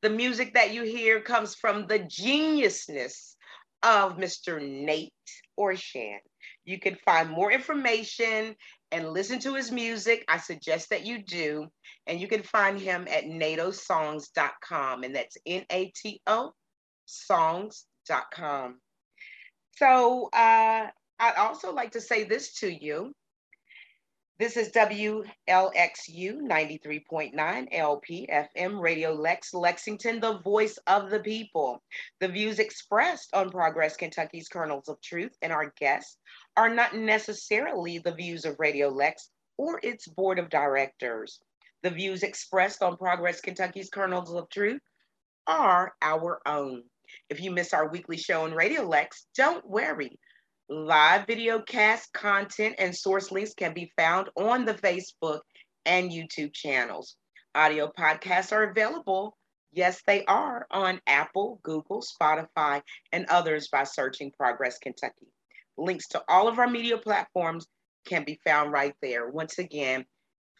The music that you hear comes from the geniusness of Mr. Nate Orshan. You can find more information and listen to his music. I suggest that you do. And you can find him at natosongs.com, and that's N A T O songs.com. So uh, I'd also like to say this to you. This is WLXU 93.9 LPFM Radio Lex Lexington, the voice of the people. The views expressed on Progress Kentucky's Kernels of Truth and our guests are not necessarily the views of Radio Lex or its board of directors. The views expressed on Progress Kentucky's Kernels of Truth are our own. If you miss our weekly show on Radio Lex, don't worry. Live video cast content and source links can be found on the Facebook and YouTube channels. Audio podcasts are available. Yes, they are on Apple, Google, Spotify, and others by searching Progress Kentucky. Links to all of our media platforms can be found right there. Once again,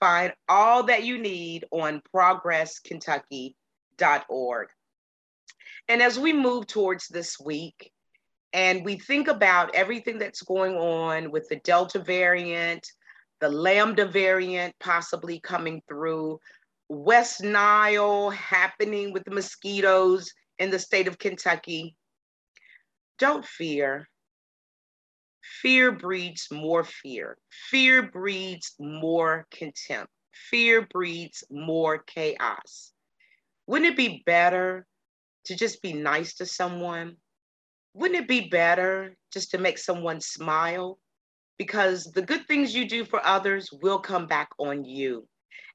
find all that you need on progresskentucky.org. And as we move towards this week, and we think about everything that's going on with the Delta variant, the Lambda variant possibly coming through, West Nile happening with the mosquitoes in the state of Kentucky. Don't fear. Fear breeds more fear. Fear breeds more contempt. Fear breeds more chaos. Wouldn't it be better to just be nice to someone? Wouldn't it be better just to make someone smile? Because the good things you do for others will come back on you.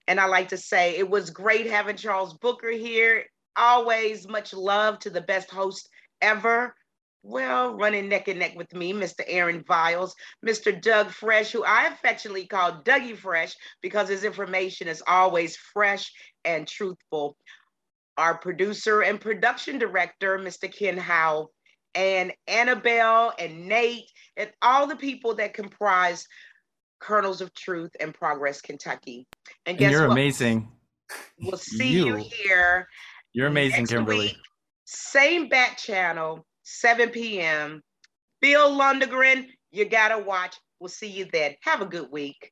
And I like to say it was great having Charles Booker here. Always much love to the best host ever. Well, running neck and neck with me, Mr. Aaron Viles, Mr. Doug Fresh, who I affectionately call Dougie Fresh because his information is always fresh and truthful. Our producer and production director, Mr. Ken Howe, and Annabelle and Nate, and all the people that comprise Kernels of Truth and Progress Kentucky. And, guess and you're what? amazing. We'll see you, you here. You're amazing, Kimberly. Week. Same bat channel, 7 p.m. Bill Londrigan, you gotta watch. We'll see you then. Have a good week.